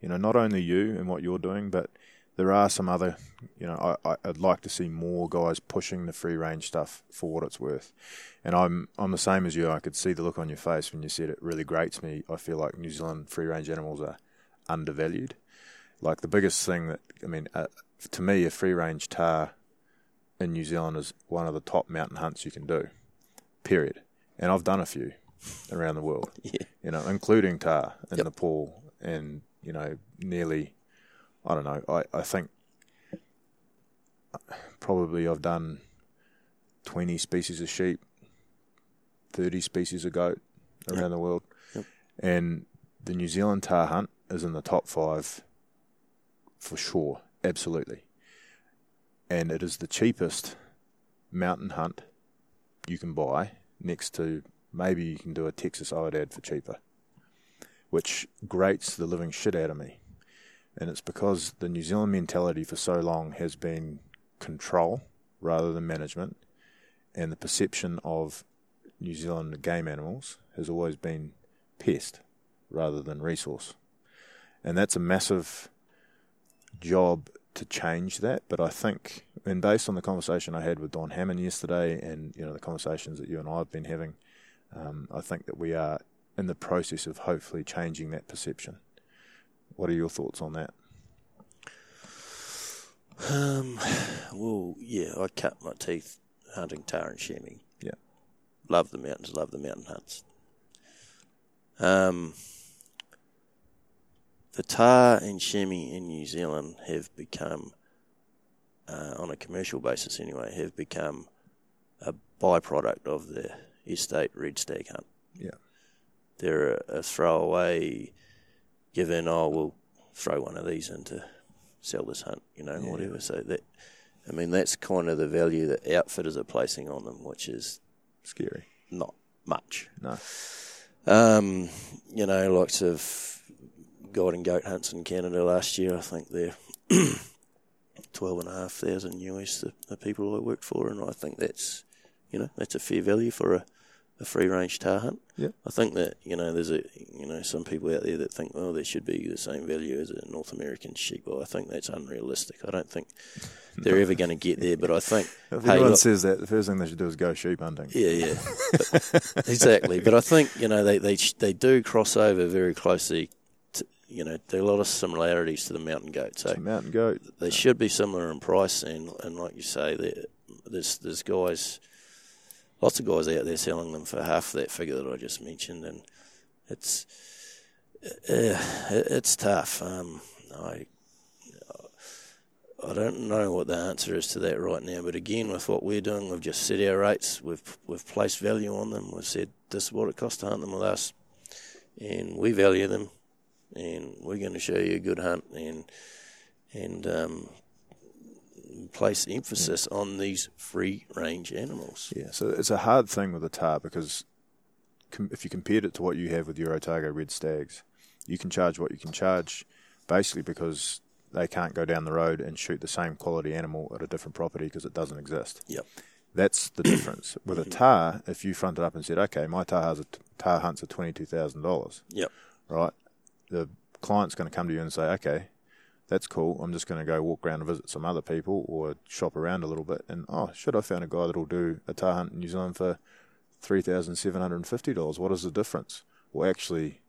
S1: you know not only you and what you're doing, but there are some other, you know, I, I'd like to see more guys pushing the free range stuff for what it's worth. And I'm I'm the same as you. I could see the look on your face when you said it really grates me. I feel like New Zealand free range animals are undervalued. Like the biggest thing that I mean, uh, to me, a free range tahr in New Zealand is one of the top mountain hunts you can do. Period. And I've done a few around the world.
S4: Yeah.
S1: You know, including tahr in
S4: Yep.
S1: Nepal and you know nearly I don't know. I, I think probably I've done 20 species of sheep, 30 species of goat around the world.
S4: Yep.
S1: And the New Zealand tahr hunt is in the top five for sure. Absolutely. And it is the cheapest mountain hunt you can buy next to maybe you can do a Texas aoudad for cheaper, which grates the living shit out of me and it's because the New Zealand mentality for so long has been control rather than management, and the perception of New Zealand game animals has always been pest rather than resource, and that's a massive job to change that. But I think, and based on the conversation I had with Don Hammond yesterday, and you know the conversations that you and I have been having, um, I think that we are in the process of hopefully changing that perception. What are your thoughts on that?
S4: Um, well, yeah, I cut my teeth hunting tahr and chamois.
S1: Yeah.
S4: Love the mountains, love the mountain hunts. Um, the tahr and chamois in New Zealand have become, uh, on a commercial basis anyway, have become a byproduct of the estate red stag hunt.
S1: Yeah.
S4: They're a, a throwaway given, oh, we'll throw one of these in to sell this hunt, you know, whatever. So that, I mean, that's kind of the value that outfitters are placing on them, which is
S1: Scary.
S4: not much.
S1: No.
S4: Um, you know, lots of guide and goat hunts in Canada last year. I think they're twelve and a half thousand US. The, the people I worked for, and I think that's you know that's a fair value for a, a free range tahr hunt.
S1: Yeah.
S4: I think that you know there's a you know some people out there that think well there should be the same value as a North American sheep. Well, I think that's unrealistic. I don't think they're ever going to get there. But I think
S1: If
S4: hey,
S1: anyone
S4: look,
S1: says that, the first thing they should do is go sheep hunting.
S4: yeah, yeah, But- exactly. But I think you know they they they do cross over very closely. To, you know, there are a lot of similarities to the mountain goat. So
S1: So mountain goat.
S4: they should be similar in price, and and like you say, there's there's guys, lots of guys out there selling them for half that figure that I just mentioned, and it's uh, it's tough. Um, I I don't know what the answer is to that right now, but again, with what we're doing, we've just set our rates. We've we've placed value on them. We've said this is what it costs to hunt them with us, and we value them, and we're going to show you a good hunt, and and um, place emphasis on these free range animals.
S1: Yeah, so it's a hard thing with a tahr because com- if you compared it to what you have with your Otago red stags, you can charge what you can charge basically because they can't go down the road and shoot the same quality animal at a different property because it doesn't exist.
S4: Yep.
S1: That's the difference. With a mm-hmm. tahr, if you fronted up and said, okay, my tahr, has a t- tahr hunt's at $22,000,
S4: Yep.
S1: right? The client's going to come to you and say, okay, that's cool. I'm just going to go walk around and visit some other people or shop around a little bit. And oh, shit, I found a guy that'll do a tahr hunt in New Zealand for three thousand seven hundred and fifty dollars. What is the difference? Well, actually,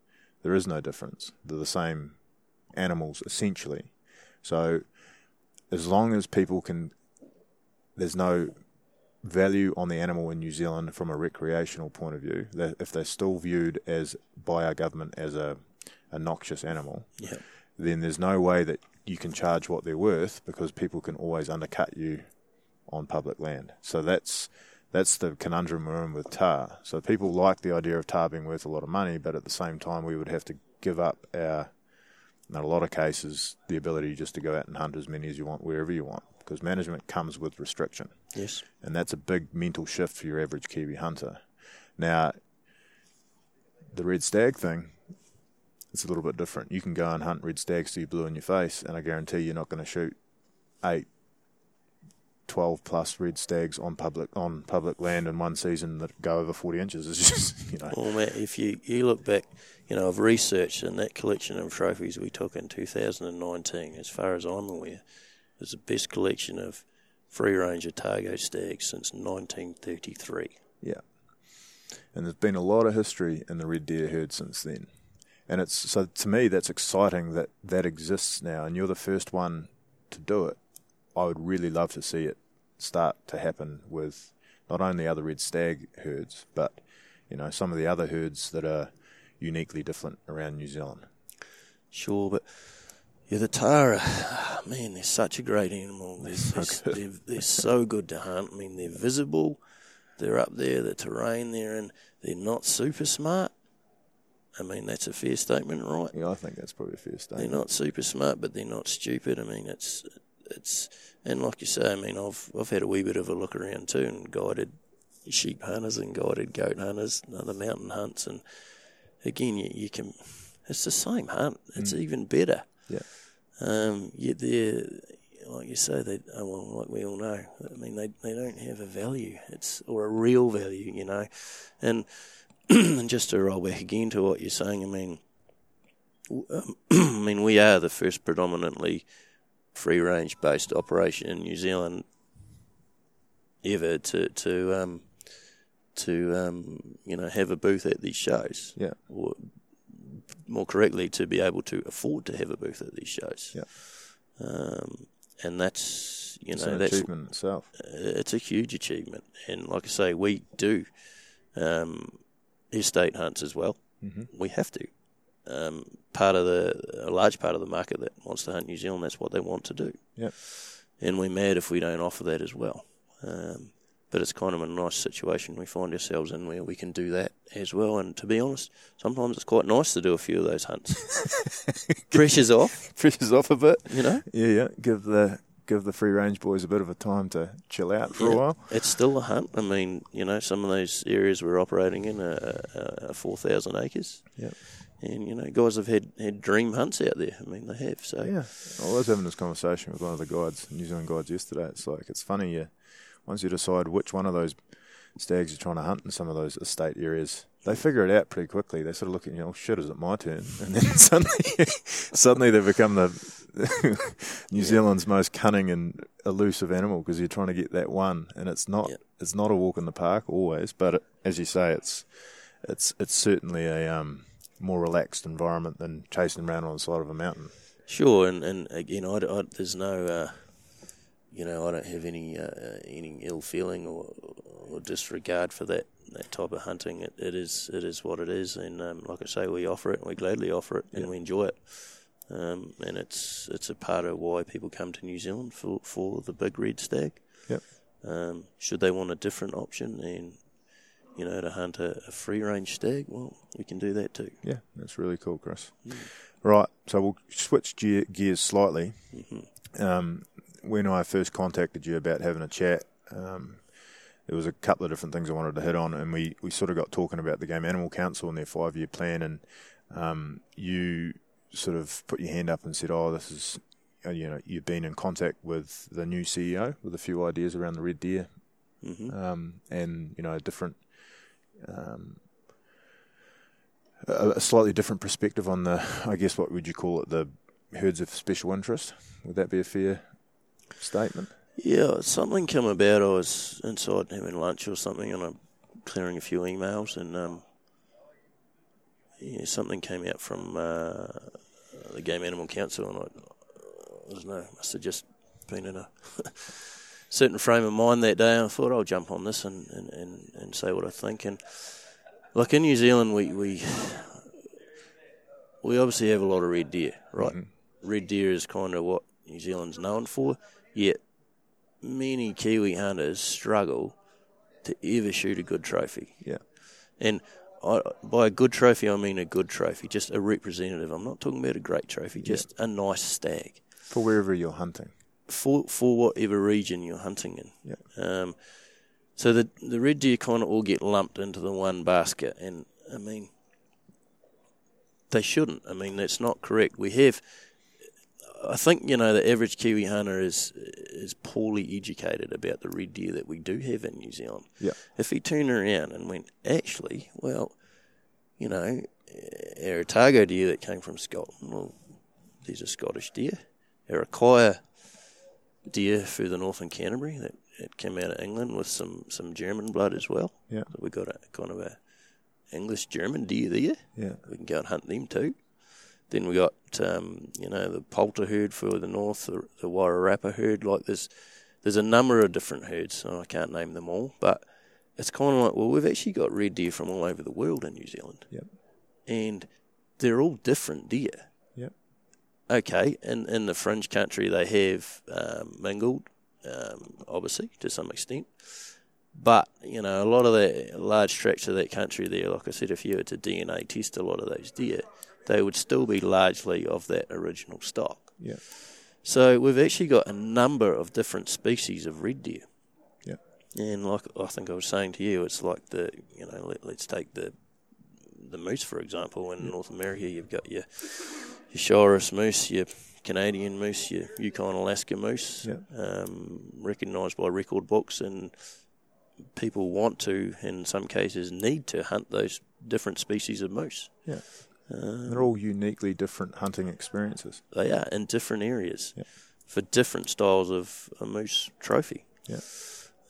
S1: there is no difference. They're the same animals essentially. So, as long as people can, there's no value on the animal in New Zealand from a recreational point of view. If they're still viewed as by our government as a, a noxious animal,
S4: Yep.
S1: Then there's no way that you can charge what they're worth because people can always undercut you on public land. So that's that's the conundrum we're in with tahr. So people like the idea of tahr being worth a lot of money, but at the same time we would have to give up our in a lot of cases the ability just to go out and hunt as many as you want wherever you want because management comes with restriction
S4: Yes.
S1: and that's a big mental shift for your average Kiwi hunter. Now, the red stag thing, it's a little bit different. You can go and hunt red stags till you blue in your face, and I guarantee you're not going to shoot eight, 12 plus red stags on public on public land in one season that go over 40 inches. It's just, you know,
S4: Well, Matt, if you, you look back, you know, I've researched in that collection of trophies we took in 2019, as far as I'm aware, is the best collection of free range Otago stags since 1933.
S1: Yeah. And there's been a lot of history in the red deer herd since then. And it's so to me that's exciting that that exists now and you're the first one to do it. I would really love to see it start to happen with not only other red stag herds, but you know, some of the other herds that are uniquely different around New Zealand.
S4: Sure, but yeah, the Tara, man, they're such a great animal. They're, they're, they're, they're so good to hunt. I mean, they're visible. They're up there, the terrain they're in. They're not super smart. I mean, that's a fair statement, right?
S1: Yeah, I think that's probably a fair statement.
S4: They're not super smart, but they're not stupid. I mean, it's it's and like you say, I mean, I've I've had a wee bit of a look around too, and guided sheep hunters and guided goat hunters, and other mountain hunts, and again, you, you can. It's the same hunt. It's even better.
S1: Yeah.
S4: Um, yet they're like you say, they oh, well, like we all know. I mean, they they don't have a value. It's or a real value, you know, and. and just to roll back again to what you're saying, I mean, um, I mean, we are the first predominantly free range based operation in New Zealand ever to to um, to um, you know have a booth at these shows.
S1: Yeah.
S4: Or more correctly, to be able to afford to have a booth at these shows.
S1: Yeah.
S4: Um, and that's you
S1: It's
S4: know
S1: an
S4: that's
S1: achievement itself.
S4: it's a huge achievement. And like I say, we do um, estate hunts as well.
S1: Mm-hmm.
S4: We have to. um, part of the a large part of the market that wants to hunt New Zealand. That's what they want to do.
S1: Yep.
S4: And we're mad if we don't offer that as well. Um, but it's kind of a nice situation we find ourselves in where we can do that as well. And to be honest, sometimes it's quite nice to do a few of those hunts. Pressure's off,
S1: Pressure's off a bit.
S4: you know.
S1: Yeah, yeah. Give the give the free range boys a bit of a time to chill out for a while.
S4: It's still a hunt. I mean, you know, some of those areas we're operating in are, are, are 4,000 acres.
S1: Yep.
S4: And, you know, guys have had, had dream hunts out there. I mean, they have. So,
S1: Yeah, I was having this conversation with one of the guides, New Zealand guides, yesterday. It's like it's funny, you once you decide which one of those stags you're trying to hunt in some of those estate areas, they figure it out pretty quickly. They sort of look at you, oh shit, is it my turn? And then suddenly, suddenly they become the New Zealand's most cunning and elusive animal because you're trying to get that one, and it's not
S4: Yeah.
S1: it's not a walk in the park always, but it, as you say, it's it's it's certainly a um, more relaxed environment than chasing around on the side of a mountain.
S4: Sure, and, and again, I, I, there's no, uh, you know, I don't have any uh, any ill feeling or, or disregard for that that type of hunting. It, it is it is what it is, and um, like I say, we offer it, and we gladly offer it, and we enjoy it. Um, and it's it's a part of why people come to New Zealand for for the big red stag.
S1: Yep.
S4: Um, should they want a different option and you know to hunt a, a free range stag, well, we can do that too.
S1: Yeah, that's really cool, Chris. Right, so we'll switch gear, gears slightly. Um, when I first contacted you about having a chat, um, there was a couple of different things I wanted to hit on, and we, we sort of got talking about the Game Animal Council and their five year plan, and um, you sort of put your hand up and said, "Oh, this is." uh, You know, you've been in contact with the new CEO with a few ideas around the red deer, um, and you know, a different a, a slightly different perspective on the, I guess, what would you call it, the herds of special interest? Would that be a fair statement?
S4: Yeah, something came about. I was inside having lunch or something, and I'm clearing a few emails, and um, yeah, something came out from uh, the Game Animal Council, and I, I don't know, must have just been in a certain frame of mind that day. And I thought I'll jump on this and, and, and, and say what I think. And like in New Zealand, we we we obviously have a lot of red deer, right? Red deer is kind of what New Zealand's known for. Yet many Kiwi hunters struggle to ever shoot a good trophy.
S1: Yeah.
S4: And I, by a good trophy, I mean a good trophy, just a representative. I'm not talking about a great trophy, just a nice stag
S1: For wherever you're hunting.
S4: for for whatever region you're hunting in.
S1: Yeah.
S4: Um, so the the red deer kind of all get lumped into the one basket, and I mean, they shouldn't. I mean, that's not correct. We have, I think, you know, the average Kiwi hunter is is poorly educated about the red deer that we do have in New Zealand.
S1: Yeah.
S4: If he turned around and went, actually, well, you know, our Otago deer that came from Scotland, well, these are Scottish deer. Our Rakaia deer further north in Canterbury that, that came out of England with some, some German blood as well.
S1: Yeah.
S4: So we got a kind of a English German deer there.
S1: Yeah.
S4: We can go and hunt them too. Then we got um, you know the Poulter herd for the north, the, the Wairarapa herd. Like there's there's a number of different herds, so I can't name them all. But it's kind of like well, we've actually got red deer from all over the world in New Zealand,
S1: Yep.
S4: and they're all different deer
S1: Yep.
S4: okay, in, in the fringe country they have um, mingled, um, obviously, to some extent. But, you know, a lot of that large tracts of that country there, like I said, if you were to DNA test a lot of those deer, they would still be largely of that original stock.
S1: Yeah.
S4: So we've actually got a number of different species of red deer.
S1: Yeah.
S4: And like I think I was saying to you, it's like the, you know, let, let's take the the moose, for example. In North America, you've got your your Shiras moose, your Canadian moose, your Yukon Alaska moose,
S1: Yeah.
S4: um, recognised by record books, and people want to, in some cases, need to hunt those different species of moose.
S1: Yeah. They're all uniquely different hunting experiences.
S4: They are in different areas
S1: Yeah.
S4: for different styles of a moose trophy.
S1: Yeah.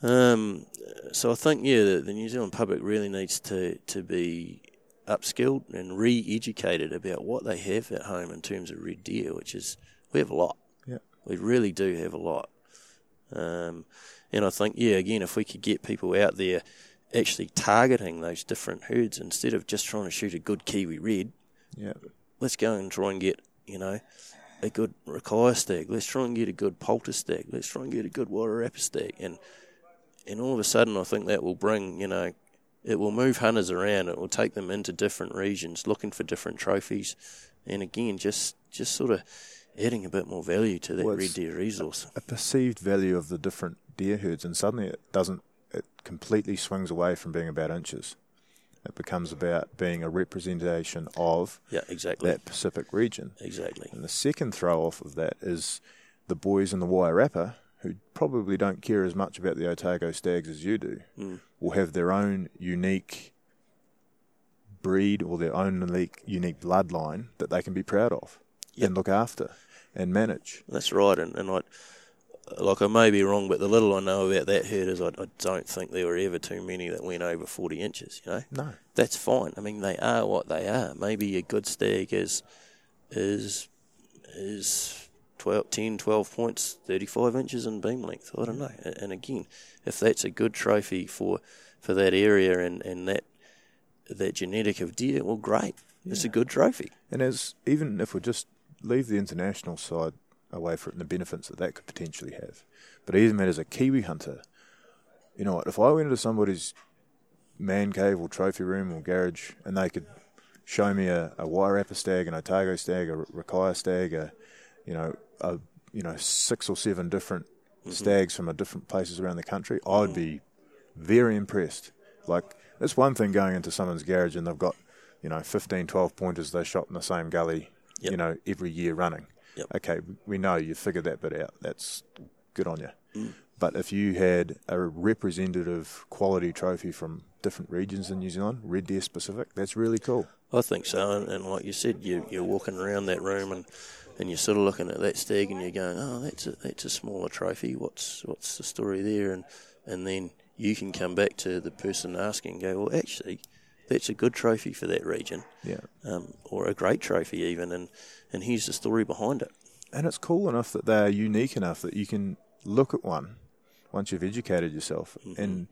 S4: Um, so I think yeah, the, the New Zealand public really needs to to be upskilled and re-educated about what they have at home in terms of red deer, which is we have a lot.
S1: Yeah.
S4: We really do have a lot. Um, and I think yeah, again, if we could get people out there actually targeting those different herds instead of just trying to shoot a good kiwi red,
S1: Yeah.
S4: let's go and try and get you know a good Rakaia stag. Let's try and get a good Poulter stag. Let's try and get a good Water Wairarapa stag. And and all of a sudden, I think that will bring you know it will move hunters around. It will take them into different regions, looking for different trophies, and again, just just sort of adding a bit more value to that
S1: Well,
S4: red deer resource.
S1: a perceived value of the different deer herds, and suddenly it doesn't. It completely swings away from being about inches. It becomes about being a representation of
S4: Yeah, exactly.
S1: that Pacific region.
S4: Exactly.
S1: And the second throw off of that is the boys in the Wairarapa, who probably don't care as much about the Otago stags as you do,
S4: Mm.
S1: will have their own unique breed or their own unique, unique bloodline that they can be proud of
S4: Yep.
S1: and look after and manage.
S4: That's right, and, and I, like I may be wrong, but the little I know about that herd is I, I don't think there were ever too many that went over 40 inches, you know?
S1: No.
S4: That's fine. I mean, they are what they are. Maybe a good stag is, is, is 12, 10, 12 points, 35 inches in beam length. I don't know. Mm. And, and again, if that's a good trophy for, for that area and, and that, that genetic of deer, well, great. It's a good trophy.
S1: And as even if we just leave the international side away from it and the benefits that that could potentially have, but even as a Kiwi hunter, you know what? If I went into somebody's man cave or trophy room or garage and they could show me a, a Wairarapa stag, an Otago stag, a Rakaia stag, a you know a you know six or seven different mm-hmm. stags from a different places around the country, I'd mm. be very impressed. Like it's one thing going into someone's garage and they've got you know 15, 12 pointers they shot in the same gully,
S4: Yep.
S1: you know every year running.
S4: Yep.
S1: Okay, we know you figured that bit out. That's good on you.
S4: Mm.
S1: But if you had a representative quality trophy from different regions in New Zealand, red deer specific, that's really cool.
S4: I think so, and, and like you said, you, you're walking around that room and, and you're sort of looking at that stag and you're going, oh, that's a, that's a smaller trophy. What's what's the story there? And and then you can come back to the person asking and go, well, actually, that's a good trophy for that region,
S1: Yeah.
S4: um, or a great trophy even, and and here's the story behind it.
S1: And it's cool enough that they're unique enough that you can look at one once you've educated yourself mm-hmm. and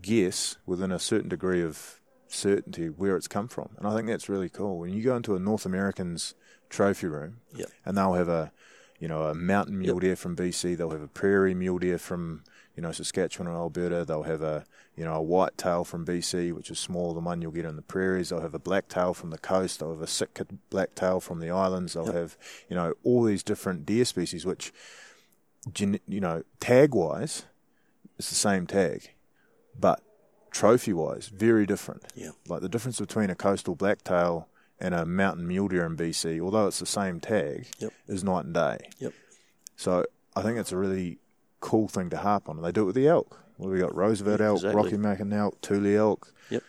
S1: guess within a certain degree of certainty where it's come from. And I think that's really cool. When you go into a North American's trophy room
S4: Yep.
S1: and they'll have a you know, a mountain mule
S4: Yep.
S1: deer from BC, they'll have a prairie mule deer from, you know, Saskatchewan or Alberta, they'll have a you know, a white tail from BC, which is smaller than one you'll get in the prairies. They'll have a black tail from the coast. They'll have a Sitka black tail from the islands. They'll
S4: Yep.
S1: have, you know, all these different deer species, which, you know, tag wise, it's the same tag, but trophy wise, very different.
S4: Yeah.
S1: Like the difference between a coastal blacktail and a mountain mule deer in BC, although it's the same tag,
S4: Yep.
S1: is night and day.
S4: Yep.
S1: So I think it's a really cool thing to harp on. And they do it with the elk. Well, we got Roosevelt elk,
S4: exactly.
S1: Rocky Mountain elk, Tule elk.
S4: Yep.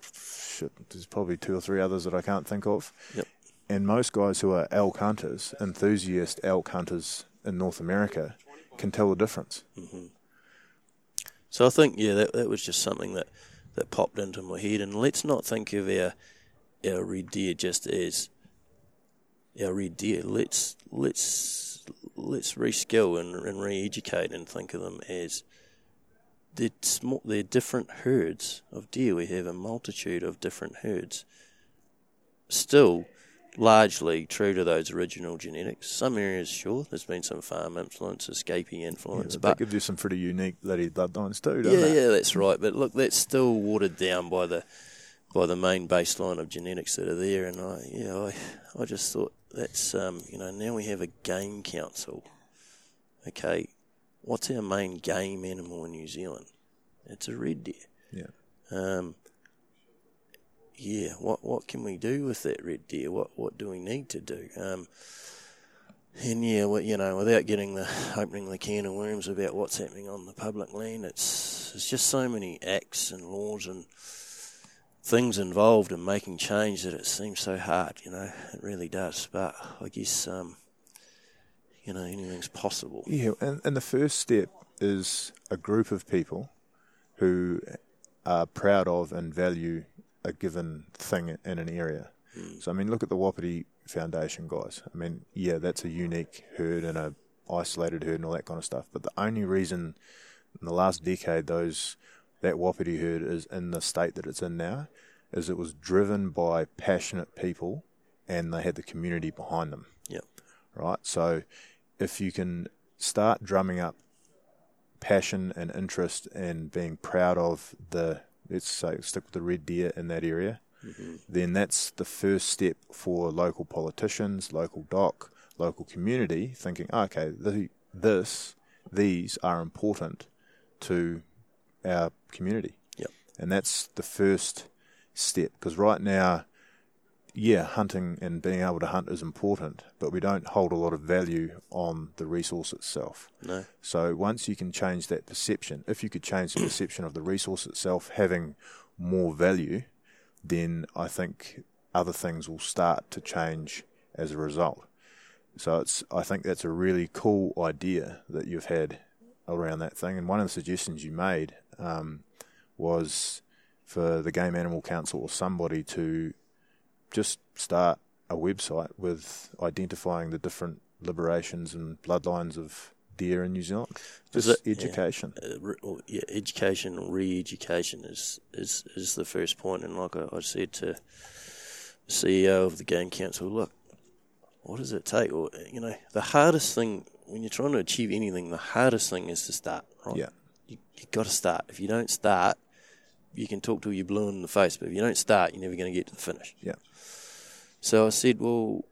S1: Shit, there's probably two or three others that I can't think of.
S4: Yep.
S1: And most guys who are elk hunters, enthusiast elk hunters in North America, can tell the difference. Mm-hmm.
S4: So I think yeah, that that was just something that, that popped into my head. And let's not think of our our red deer just as our red deer. Let's let's let's reskill and, and re-educate and think of them as they're small. They're different herds of deer. We have a multitude of different herds. Still, largely true to those original genetics. Some areas, sure, there's been some farm influence, escaping influence,
S1: that
S4: but
S1: gives you some pretty unique bloody bloodlines too, doesn't
S4: yeah,
S1: it?
S4: yeah, that's right. But look, that's still watered down by the by the main baseline of genetics that are there. And I, yeah, I, I just thought that's um, you know, now we have a game council. Okay, what's our main game animal in New Zealand? It's a red deer.
S1: Yeah.
S4: Um, yeah, what what can we do with that red deer? What what do we need to do? Um, and yeah, well, you know, without getting the opening the can of worms about what's happening on the public land, it's it's just so many acts and laws and things involved in making change that it seems so hard. You know, it really does. But I guess um, you know anything's possible.
S1: Yeah, and, and the first step is a group of people who are proud of and value a given thing in an area. So, I mean, look at the Wapiti Foundation guys. I mean, yeah, that's a unique herd and a isolated herd and all that kind of stuff. But the only reason in the last decade those that Wapiti herd is in the state that it's in now is it was driven by passionate people and they had the community behind them.
S4: Yep.
S1: Right. So if you can start drumming up passion and interest and being proud of the let's say stick with the red deer in that area, mm-hmm. then that's the first step for local politicians, local doc, local community thinking, oh, okay, the, this, these are important to our community.
S4: Yep.
S1: And that's the first step because right now, yeah, hunting and being able to hunt is important, but we don't hold a lot of value on the resource itself.
S4: No.
S1: So once you can change that perception, if you could change the perception of the resource itself having more value, then I think other things will start to change as a result. So it's I think that's a really cool idea that you've had around that thing. And one of the suggestions you made um, was for the Game Animal Council or somebody to just start a website with identifying the different liberations and bloodlines of deer in New Zealand. Just
S4: it- yeah.
S1: education.
S4: uh, re- yeah, education re-education is, is, is the first point. And like I, I said to the CEO of the Game Council, look, what does it take? Or you know, the hardest thing when you're trying to achieve anything, the hardest thing is to start. Right?
S1: Yeah.
S4: You you got to start. If you don't start, you can talk till you're blue in the face, but if you don't start, you're never going to get to the finish.
S1: Yeah.
S4: So I said, well,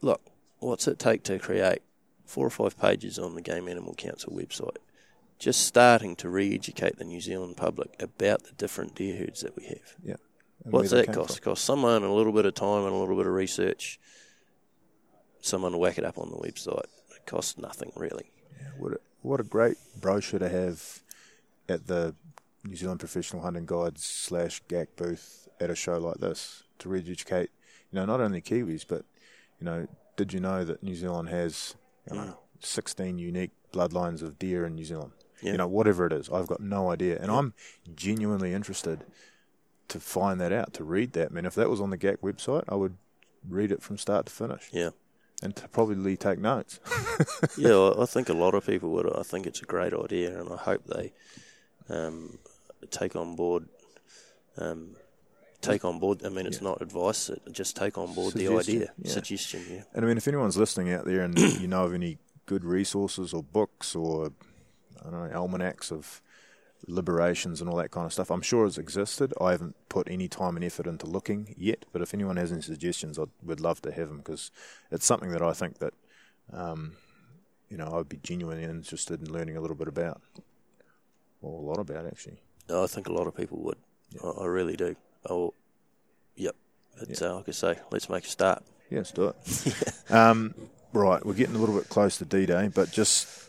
S4: look, what's it take to create four or five pages on the Game Animal Council website? Just starting to re educate the New Zealand public about the different deer herds that we have.
S1: Yeah. And
S4: What's that cost?
S1: from.
S4: Cost someone a little bit of time and a little bit of research, someone to whack it up on the website. It costs nothing really.
S1: What a, what a great brochure to have at the New Zealand Professional Hunting Guides slash GAC booth at a show like this to re-educate, you know, not only Kiwis, but, you know, did you know that New Zealand has, you know, mm. 16 unique bloodlines of deer in New Zealand?
S4: Yeah.
S1: You know, whatever it is, I've got no idea. And I'm genuinely interested to find that out, to read that. I mean, if that was on the GAC website, I would read it from start to finish
S4: Yeah.
S1: and to probably take notes.
S4: yeah, I think a lot of people would. I think it's a great idea, and I hope they um, take on board. Um, take on board. I mean, it's not advice. It, just take on board the idea,
S1: yeah.
S4: suggestion. Yeah,
S1: And I mean, if anyone's listening out there and you know of any good resources or books or I don't know almanacs of liberations and all that kind of stuff, I'm sure it's existed. I haven't put any time and effort into looking yet, but if anyone has any suggestions, I would love to have them because it's something that I think that um, you know I'd be genuinely interested in learning a little bit about, or a lot about actually.
S4: I think a lot of people would. I, I really do. Oh, yep. But uh, like I say, let's make a start.
S1: Yeah, let's do it. um, right, we're getting a little bit close to D Day, but just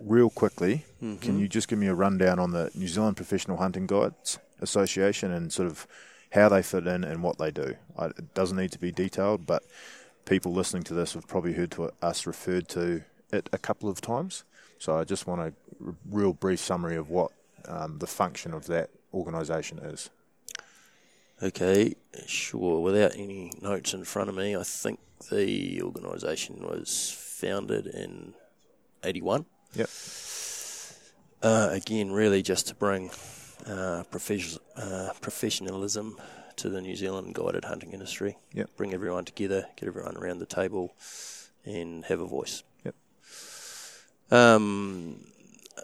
S1: real quickly, can you just give me a rundown on the New Zealand Professional Hunting Guides Association and sort of how they fit in and what they do? I, it doesn't need to be detailed, but people listening to this have probably heard to us referred to it a couple of times. So I just want a r- real brief summary of what um, the function of that organisation is.
S4: Okay, sure. Without any notes in front of me, I think the organisation was founded in '81.
S1: Yep.
S4: Uh, again, really just to bring uh, profes- uh, professionalism to the New Zealand guided hunting industry.
S1: Yep.
S4: Bring everyone together, get everyone around the table, and have a voice. Um,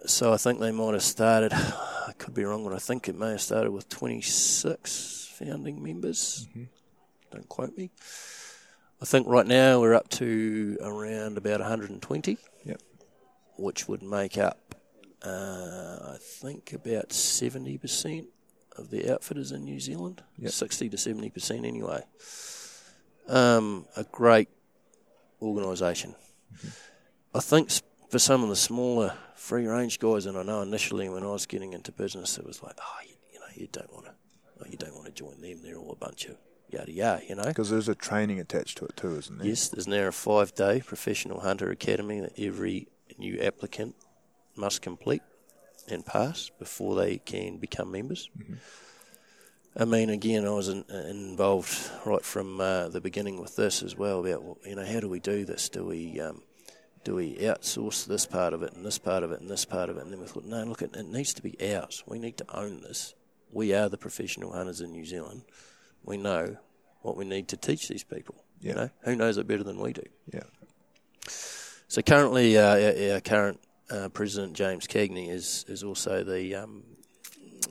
S4: so I think they might have started. I could be wrong, but I think it may have started with 26 founding members. Don't quote me. I think right now we're up to around about 120
S1: Yep.
S4: which would make up, uh, I think, about 70% of the outfitters in New Zealand.
S1: Yep.
S4: 60 to 70% anyway. Um, a great organisation. I think for some of the smaller free range guys, and I know initially when I was getting into business, it was like, oh, you, you know, you don't want to, oh, you don't want to join them. They're all a bunch of yada yada, you know.
S1: Because there's a training attached to it too, isn't there?
S4: Yes, there's now a five day professional hunter academy that every new applicant must complete and pass before they can become members. I mean, again, I was in, involved right from uh, the beginning with this as well about you know how do we do this? Do we um, do we outsource this part of it and this part of it and this part of it? And then we thought, no, look, it, it needs to be ours. We need to own this. We are the professional hunters in New Zealand. We know what we need to teach these people.
S1: Yeah.
S4: You know, who knows it better than we do?
S1: Yeah.
S4: So currently, uh, our, our current uh, president James Cagney is is also the um,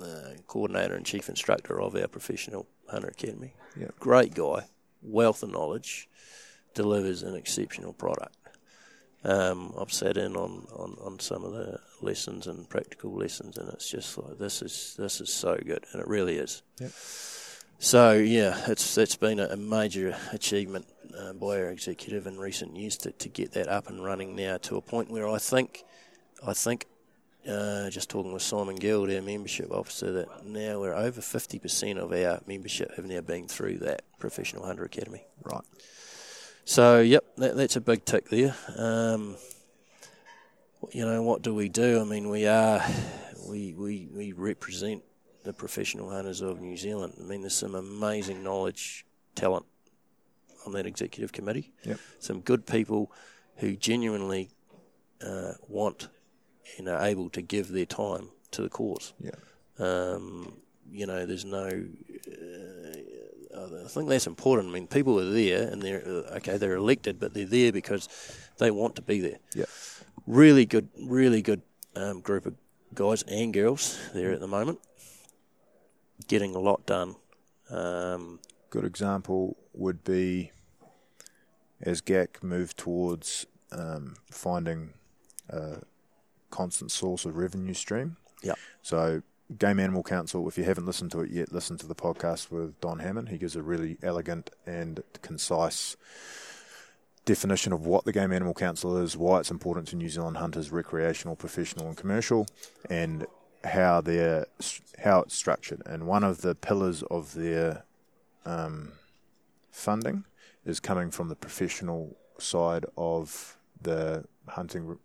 S4: uh, coordinator and chief instructor of our professional hunter academy.
S1: Yeah.
S4: Great guy, wealth of knowledge, delivers an exceptional product. Um, I've sat in on, on, on some of the lessons and practical lessons, and it's just like this is this is so good, and it really is.
S1: Yep.
S4: So yeah, it's it's been a, major achievement uh, by our executive in recent years to, to get that up and running now to a point where I think I think uh, just talking with Simon Guild, our membership officer, that now we're over fifty percent of our membership have now been through that professional hunter academy.
S1: Right.
S4: So, yep, that, that's a big tick there. Um, you know, what do we do? I mean, we are, we, we, we represent the professional hunters of New Zealand. I mean, there's some amazing knowledge, talent on that executive committee.
S1: Yep.
S4: Some good people who genuinely uh, want and are able to give their time to the cause.
S1: Yeah.
S4: Um, you know, there's no. I think that's important. I mean, people are there, and they're uh, okay. They're elected, but they're there because they want to be there.
S1: Yeah.
S4: Really good, really good um, group of guys and girls there at the moment, getting a lot done. Um,
S1: Good example would be as GAC moved towards um, finding a constant source of revenue stream.
S4: Yeah.
S1: So, Game Animal Council, if you haven't listened to it yet, listen to the podcast with Don Hammond. He gives a really elegant and concise definition of what the Game Animal Council is, why it's important to New Zealand hunters, recreational, professional, and commercial, and how they're how it's structured. And one of the pillars of their um, funding is coming from the professional side of the hunting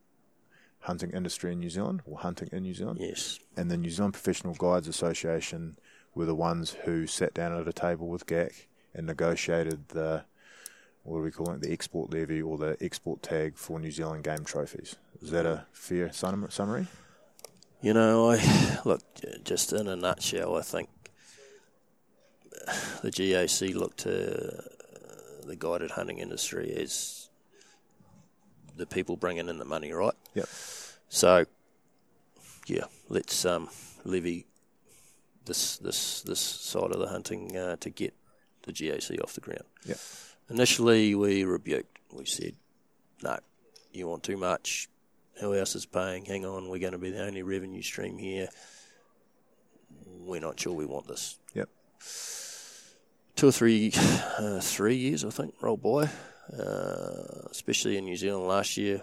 S1: hunting industry in New Zealand or hunting in New Zealand.
S4: yes,
S1: And the New Zealand Professional Guides Association were the ones who sat down at a table with GAC and negotiated the what are we calling it, the export levy or the export tag for New Zealand game trophies. Is that a fair summary?
S4: You know, I look just in a nutshell. I think the GAC looked to the guided hunting industry as the people bringing in the money, right?
S1: Yep.
S4: So, yeah, let's um, levy this this this side of the hunting uh, to get the GAC off the ground.
S1: Yep.
S4: Initially, we rebuked. We said, "No, you want too much. Who else is paying? Hang on, we're going to be the only revenue stream here. We're not sure we want this."
S1: Yep.
S4: Two or three, uh, three years, I think, roll by. Uh, especially in New Zealand last year,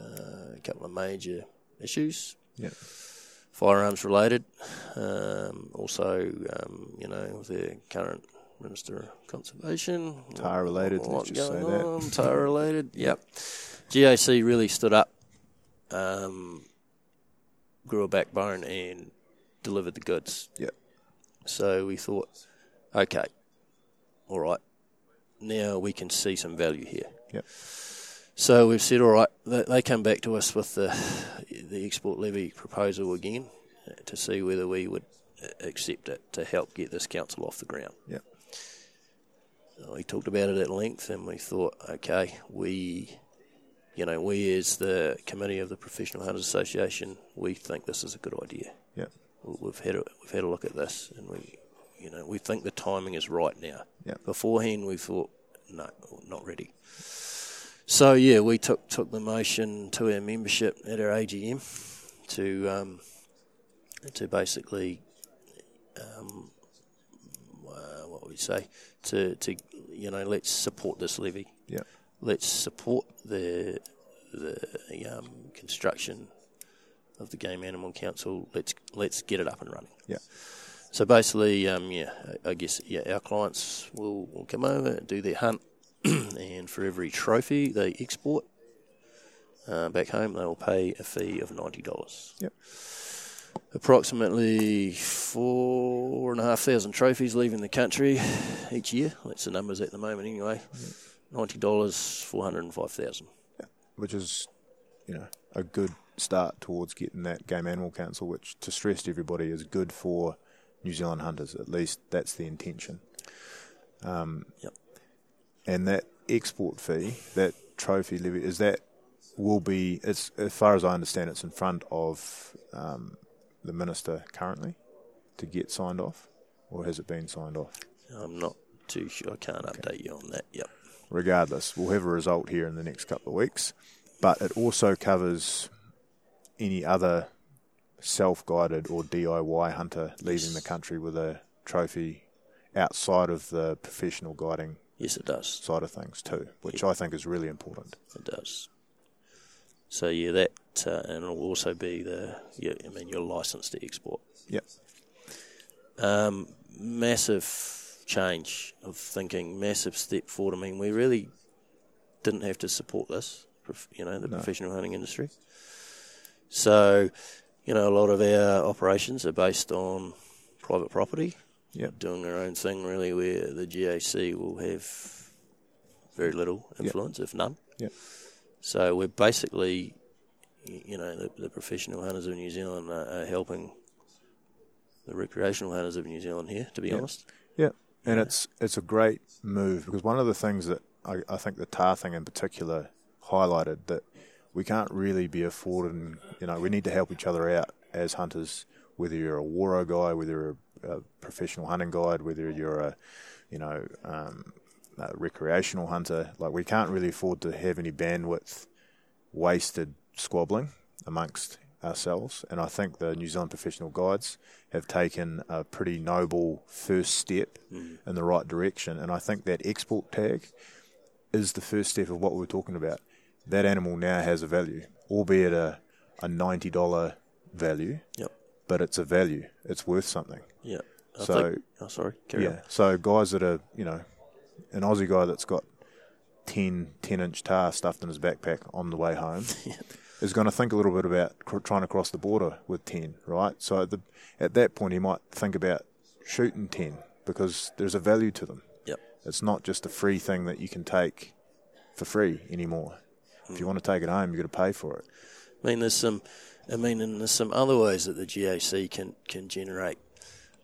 S4: uh, a couple of major issues
S1: Yep.
S4: firearms related. Um, also, um, you know, with the current Minister of Conservation.
S1: Tahr related, let's just say that.
S4: on, Tahr related, yep. GAC really stood up, um, grew a backbone, and delivered the goods.
S1: Yep.
S4: So we thought, okay, all right, now we can see some value here.
S1: Yep.
S4: So we've said, all right, they, they come back to us with the the export levy proposal again to see whether we would accept it to help get this council off the ground.
S1: Yep.
S4: We talked about it at length, and we thought, okay, we, you know, we as the committee of the Professional Hunters Association, we think this is a good idea.
S1: Yep.
S4: We- We've had a, we've had a look at this, and we, you know, we think the timing is right now.
S1: Yep.
S4: Beforehand, we thought, no, not ready. So yeah, we took took the motion to our membership at our AGM to um, to basically um, uh, what would we say to to you know let's support this levy.
S1: Yep.
S4: Let's support the the um, construction of the Game Animal Council. Let's let's get it up and running.
S1: Yep.
S4: So basically, um, yeah, I guess yeah, our clients will, will come over, do their hunt, and for every trophy they export uh, back home, they will pay a fee of ninety dollars.
S1: Yep.
S4: Approximately four and a half thousand trophies leaving the country each year. That's the numbers at the moment, anyway. Ninety dollars, four hundred and five thousand.
S1: which is, you know, a good start towards getting that Game Animal Council, which, to stress to everybody, is good for New Zealand hunters. At least that's the intention. Um,
S4: Yep.
S1: and that export fee, that trophy levy, is that will be, it's, as far as I understand, it's in front of um, the minister currently to get signed off, or has it been signed off?
S4: I'm not too sure. I can't update you on that. Yep.
S1: Regardless, we'll have a result here in the next couple of weeks, but it also covers any other self-guided or DIY hunter leaving the country with a trophy outside of the professional guiding
S4: Yes, it does.
S1: side of things too, which I think is really important.
S4: It does. So yeah, that uh, and it'll also be the yeah, I mean your license to export.
S1: Yep.
S4: Um, massive change of thinking, massive step forward. I mean, we really didn't have to support this, you know, the professional hunting industry. So, you know, a lot of our operations are based on private property,
S1: Yep.
S4: doing their own thing, really, where the GAC will have very little influence, if none.
S1: Yep.
S4: So we're basically, you know, the, the professional hunters of New Zealand are, are helping the recreational hunters of New Zealand here, to be honest.
S1: Yeah, and it's it's a great move because one of the things that I, I think the tahr thing in particular highlighted that we can't really be affording. You know, we need to help each other out as hunters. Whether you're a WARO guy, whether you're a, a professional hunting guide, whether you're a, you know, um, a recreational hunter, like we can't really afford to have any bandwidth wasted squabbling amongst ourselves. And I think the New Zealand professional guides have taken a pretty noble first step in the right direction. And I think that export tag is the first step of what we we're talking about. That animal now has a value, albeit a, a $90 value,
S4: Yep.
S1: but it's a value. It's worth something.
S4: Yeah.
S1: So-
S4: think, oh, sorry. Carry
S1: Yeah. So guys that are, you know, an Aussie guy that's got 10, 10 inch tahr stuffed in his backpack on the way home is going to think a little bit about cr- trying to cross the border with 10, right? So at, the, at that point, he might think about shooting 10 because there's a value to them.
S4: Yep.
S1: It's not just a free thing that you can take for free anymore. If you want to take it home, you've got to pay for it.
S4: I mean, there's some. I mean, and there's some other ways that the GAC can can generate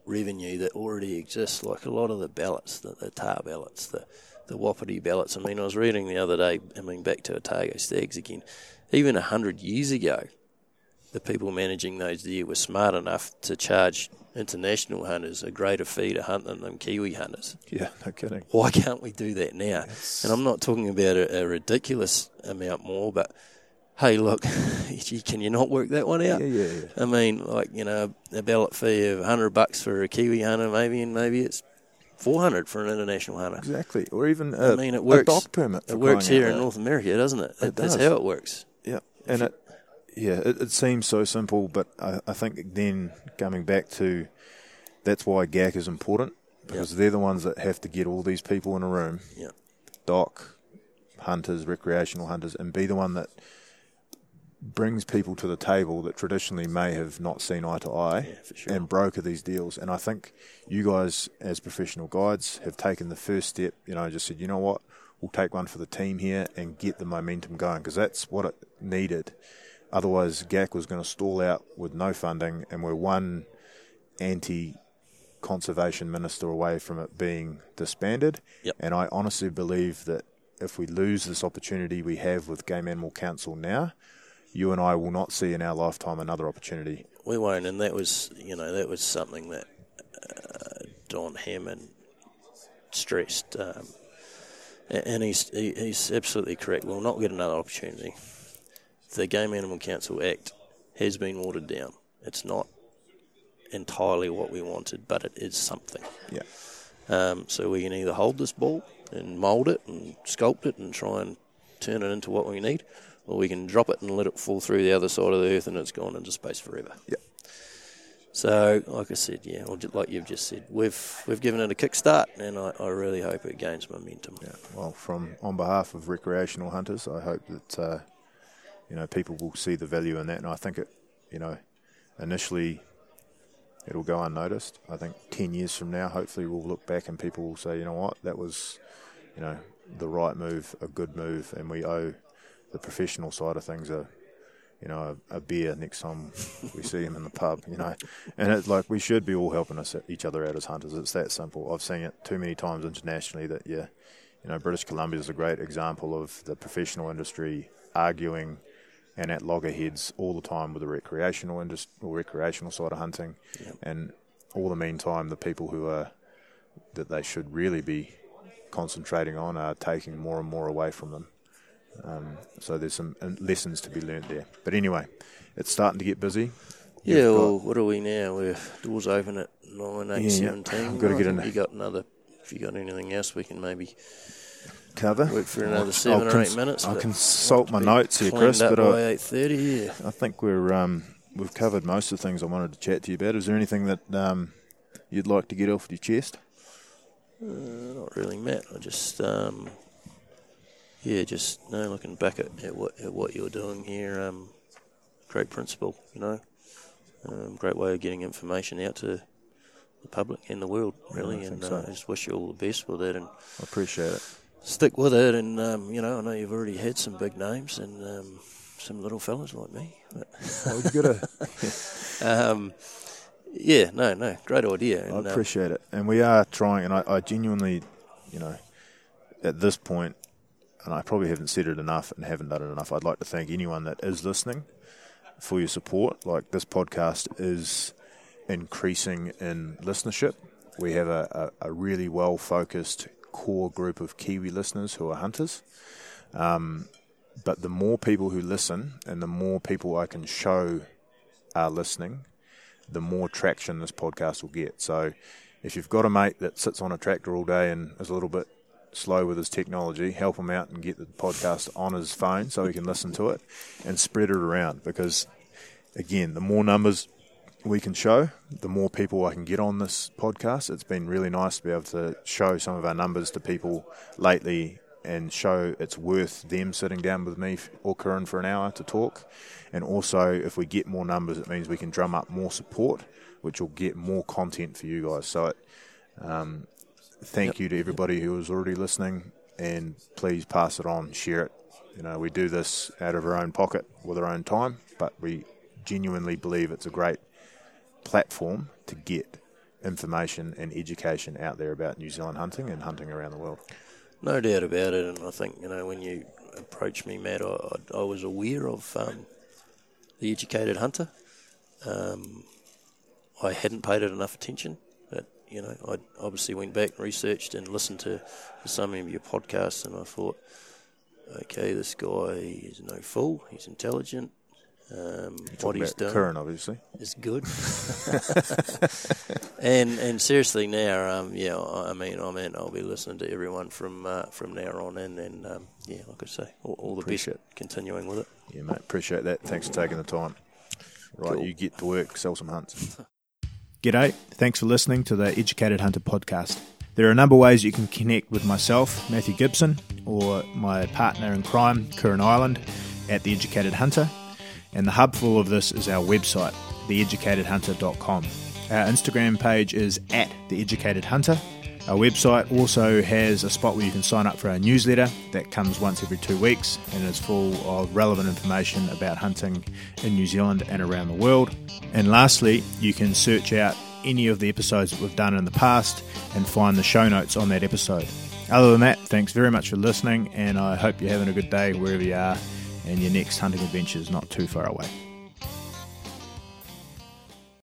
S4: revenue that already exists, like a lot of the ballots, the, the tahr ballots, the the Wapiti ballots. I mean, I was reading the other day. I mean, back to Otago stags again. Even a hundred years ago, the people managing those deer were smart enough to charge international hunters a greater fee to hunt than them Kiwi hunters.
S1: Yeah, no kidding.
S4: Why can't we do that now? And I'm not talking about a, a ridiculous amount more, but hey, look, can you not work that one out?
S1: Yeah, yeah, yeah.
S4: I mean, like you know, a ballot fee of hundred bucks for a Kiwi hunter, maybe, and maybe it's four hundred for an international hunter.
S1: Exactly. Or even a,
S4: I mean, it works.
S1: a DOC permit.
S4: It works here in. North America, doesn't it?
S1: It
S4: That's
S1: does.
S4: how it works.
S1: Yeah, and it, yeah, it, it seems so simple, but I, I think then coming back to that's why GAC is important because they're the ones that have to get all these people in a room,
S4: Yeah.
S1: DOC, hunters, recreational hunters, and be the one that brings people to the table that traditionally may have not seen eye to eye
S4: Yeah, for sure.
S1: and broker these deals. And I think you guys, as professional guides, have taken the first step. You know, just said, you know what, we'll take one for the team here and get the momentum going because that's what it needed. Otherwise, GAC was going to stall out with no funding, and we're one anti conservation minister away from it being disbanded.
S4: Yep.
S1: And I honestly believe that if we lose this opportunity we have with Game Animal Council now, you and I will not see in our lifetime another opportunity.
S4: We won't, and that was, you know, that was something that uh, Don Hammond stressed, um, and he's he, he's absolutely correct. We'll not get another opportunity. The Game Animal Council Act has been watered down. It's not entirely what we wanted, but it is something.
S1: Yeah.
S4: Um, so we can either hold this ball and mould it and sculpt it and try and turn it into what we need, or we can drop it and let it fall through the other side of the earth and it's gone into space forever.
S1: Yep.
S4: So, like I said, yeah, or like you've just said, we've we've given it a kickstart, and I, I really hope it gains momentum.
S1: Yeah. Well, from on behalf of recreational hunters, I hope that uh, you know people will see the value in that, and I think it, you know, initially it'll go unnoticed. I think ten years from now, hopefully, we'll look back and people will say, you know what, that was, you know, the right move, a good move, and we owe the professional side of things a. You know, a, a beer next time we see him in the pub. You know, and it's like we should be all helping us each other out as hunters. It's that simple. I've seen it too many times internationally that yeah, You know, British Columbia is a great example of the professional industry arguing and at loggerheads all the time with the recreational industry or recreational side of hunting, and all the meantime, the people who are that they should really be concentrating on are taking more and more away from them. Um, so there's some uh, lessons to be learnt there. But anyway, it's starting to get busy. You've
S4: Yeah,
S1: got-
S4: well, what are we now? We're doors open at nine, eight,
S1: Yeah,
S4: seventeen.
S1: I've gotta get in-
S4: You got another? If you got anything else, we can maybe
S1: cover.
S4: work for another
S1: I'll
S4: 7 or
S1: cons-
S4: eight minutes.
S1: I'll consult my notes here, Chris, but
S4: by
S1: I.
S4: Yeah.
S1: I think we're um, we've covered most of the things I wanted to chat to you about. Is there anything that um, you'd like to get off your chest?
S4: Uh, not really, Matt. I just, um, yeah, just no. Looking back at, at what at what you're doing here, um, great principle. You know, um, great way of getting information out to the public and the world, really.
S1: I
S4: and
S1: think
S4: uh. I just wish you all the best with that. and
S1: I appreciate it.
S4: Stick with it. And um, you know, I know you've already had some big names and um, some little fellas like me. But,
S1: Well, you got to.
S4: um, yeah, no, no, great idea.
S1: I
S4: And, um,
S1: appreciate it, and we are trying. And I, I genuinely, you know, at this point, and I probably haven't said it enough and haven't done it enough. I'd like to thank anyone that is listening for your support. Like this podcast is increasing in listenership. We have a, a, a really well focused core group of Kiwi listeners who are hunters. Um, but the more people who listen and the more people I can show are listening, the more traction this podcast will get. So if you've got a mate that sits on a tractor all day and is a little bit slow with his technology, help him out and get the podcast on his phone so he can listen to it and spread it around because again, the more numbers we can show, the more people I can get on this podcast. It's been really nice to be able to show some of our numbers to people lately and show it's worth them sitting down with me or Curran for an hour to talk. And also, if we get more numbers, it means we can drum up more support, which will get more content for you guys. So, it, um, thank you to everybody who is already listening, and please pass it on, share it. You know, we do this out of our own pocket with our own time, but we genuinely believe it's a great platform to get information and education out there about New Zealand hunting and hunting around the world.
S4: No doubt about it, and I think you know when you approached me, Matt, I, I, was aware of um, the educated hunter. Um, I hadn't paid it enough attention, but you know I obviously went back and researched and listened to some of your podcasts, and I thought, okay, this guy is no fool. He's intelligent. Um, what
S1: Talking
S4: he's
S1: about
S4: done
S1: Curran, obviously.
S4: is good. and and seriously now, um, yeah, I I mean, I mean, I'll be listening to everyone from uh, from now on in, and um, yeah, like I say, all, all the
S1: Appreciate
S4: best continuing with it.
S1: Yeah, mate. Appreciate that. Thanks for taking the time. Right,
S4: Cool.
S1: you get to work, sell some hunts.
S5: G'day. Thanks for listening to the Educated Hunter podcast. There are a number of ways you can connect with myself, Matthew Gibson, or my partner in crime, Curran Island, at The Educated Hunter. And the hub for all of this is our website, theeducatedhunter.com. Our Instagram page is at The Educated Hunter. Our website also has a spot where you can sign up for our newsletter that comes once every two weeks and is full of relevant information about hunting in New Zealand and around the world. And lastly, you can search out any of the episodes that we've done in the past and find the show notes on that episode. Other than that, thanks very much for listening, and I hope you're having a good day wherever you are, and your next hunting adventure is not too far away.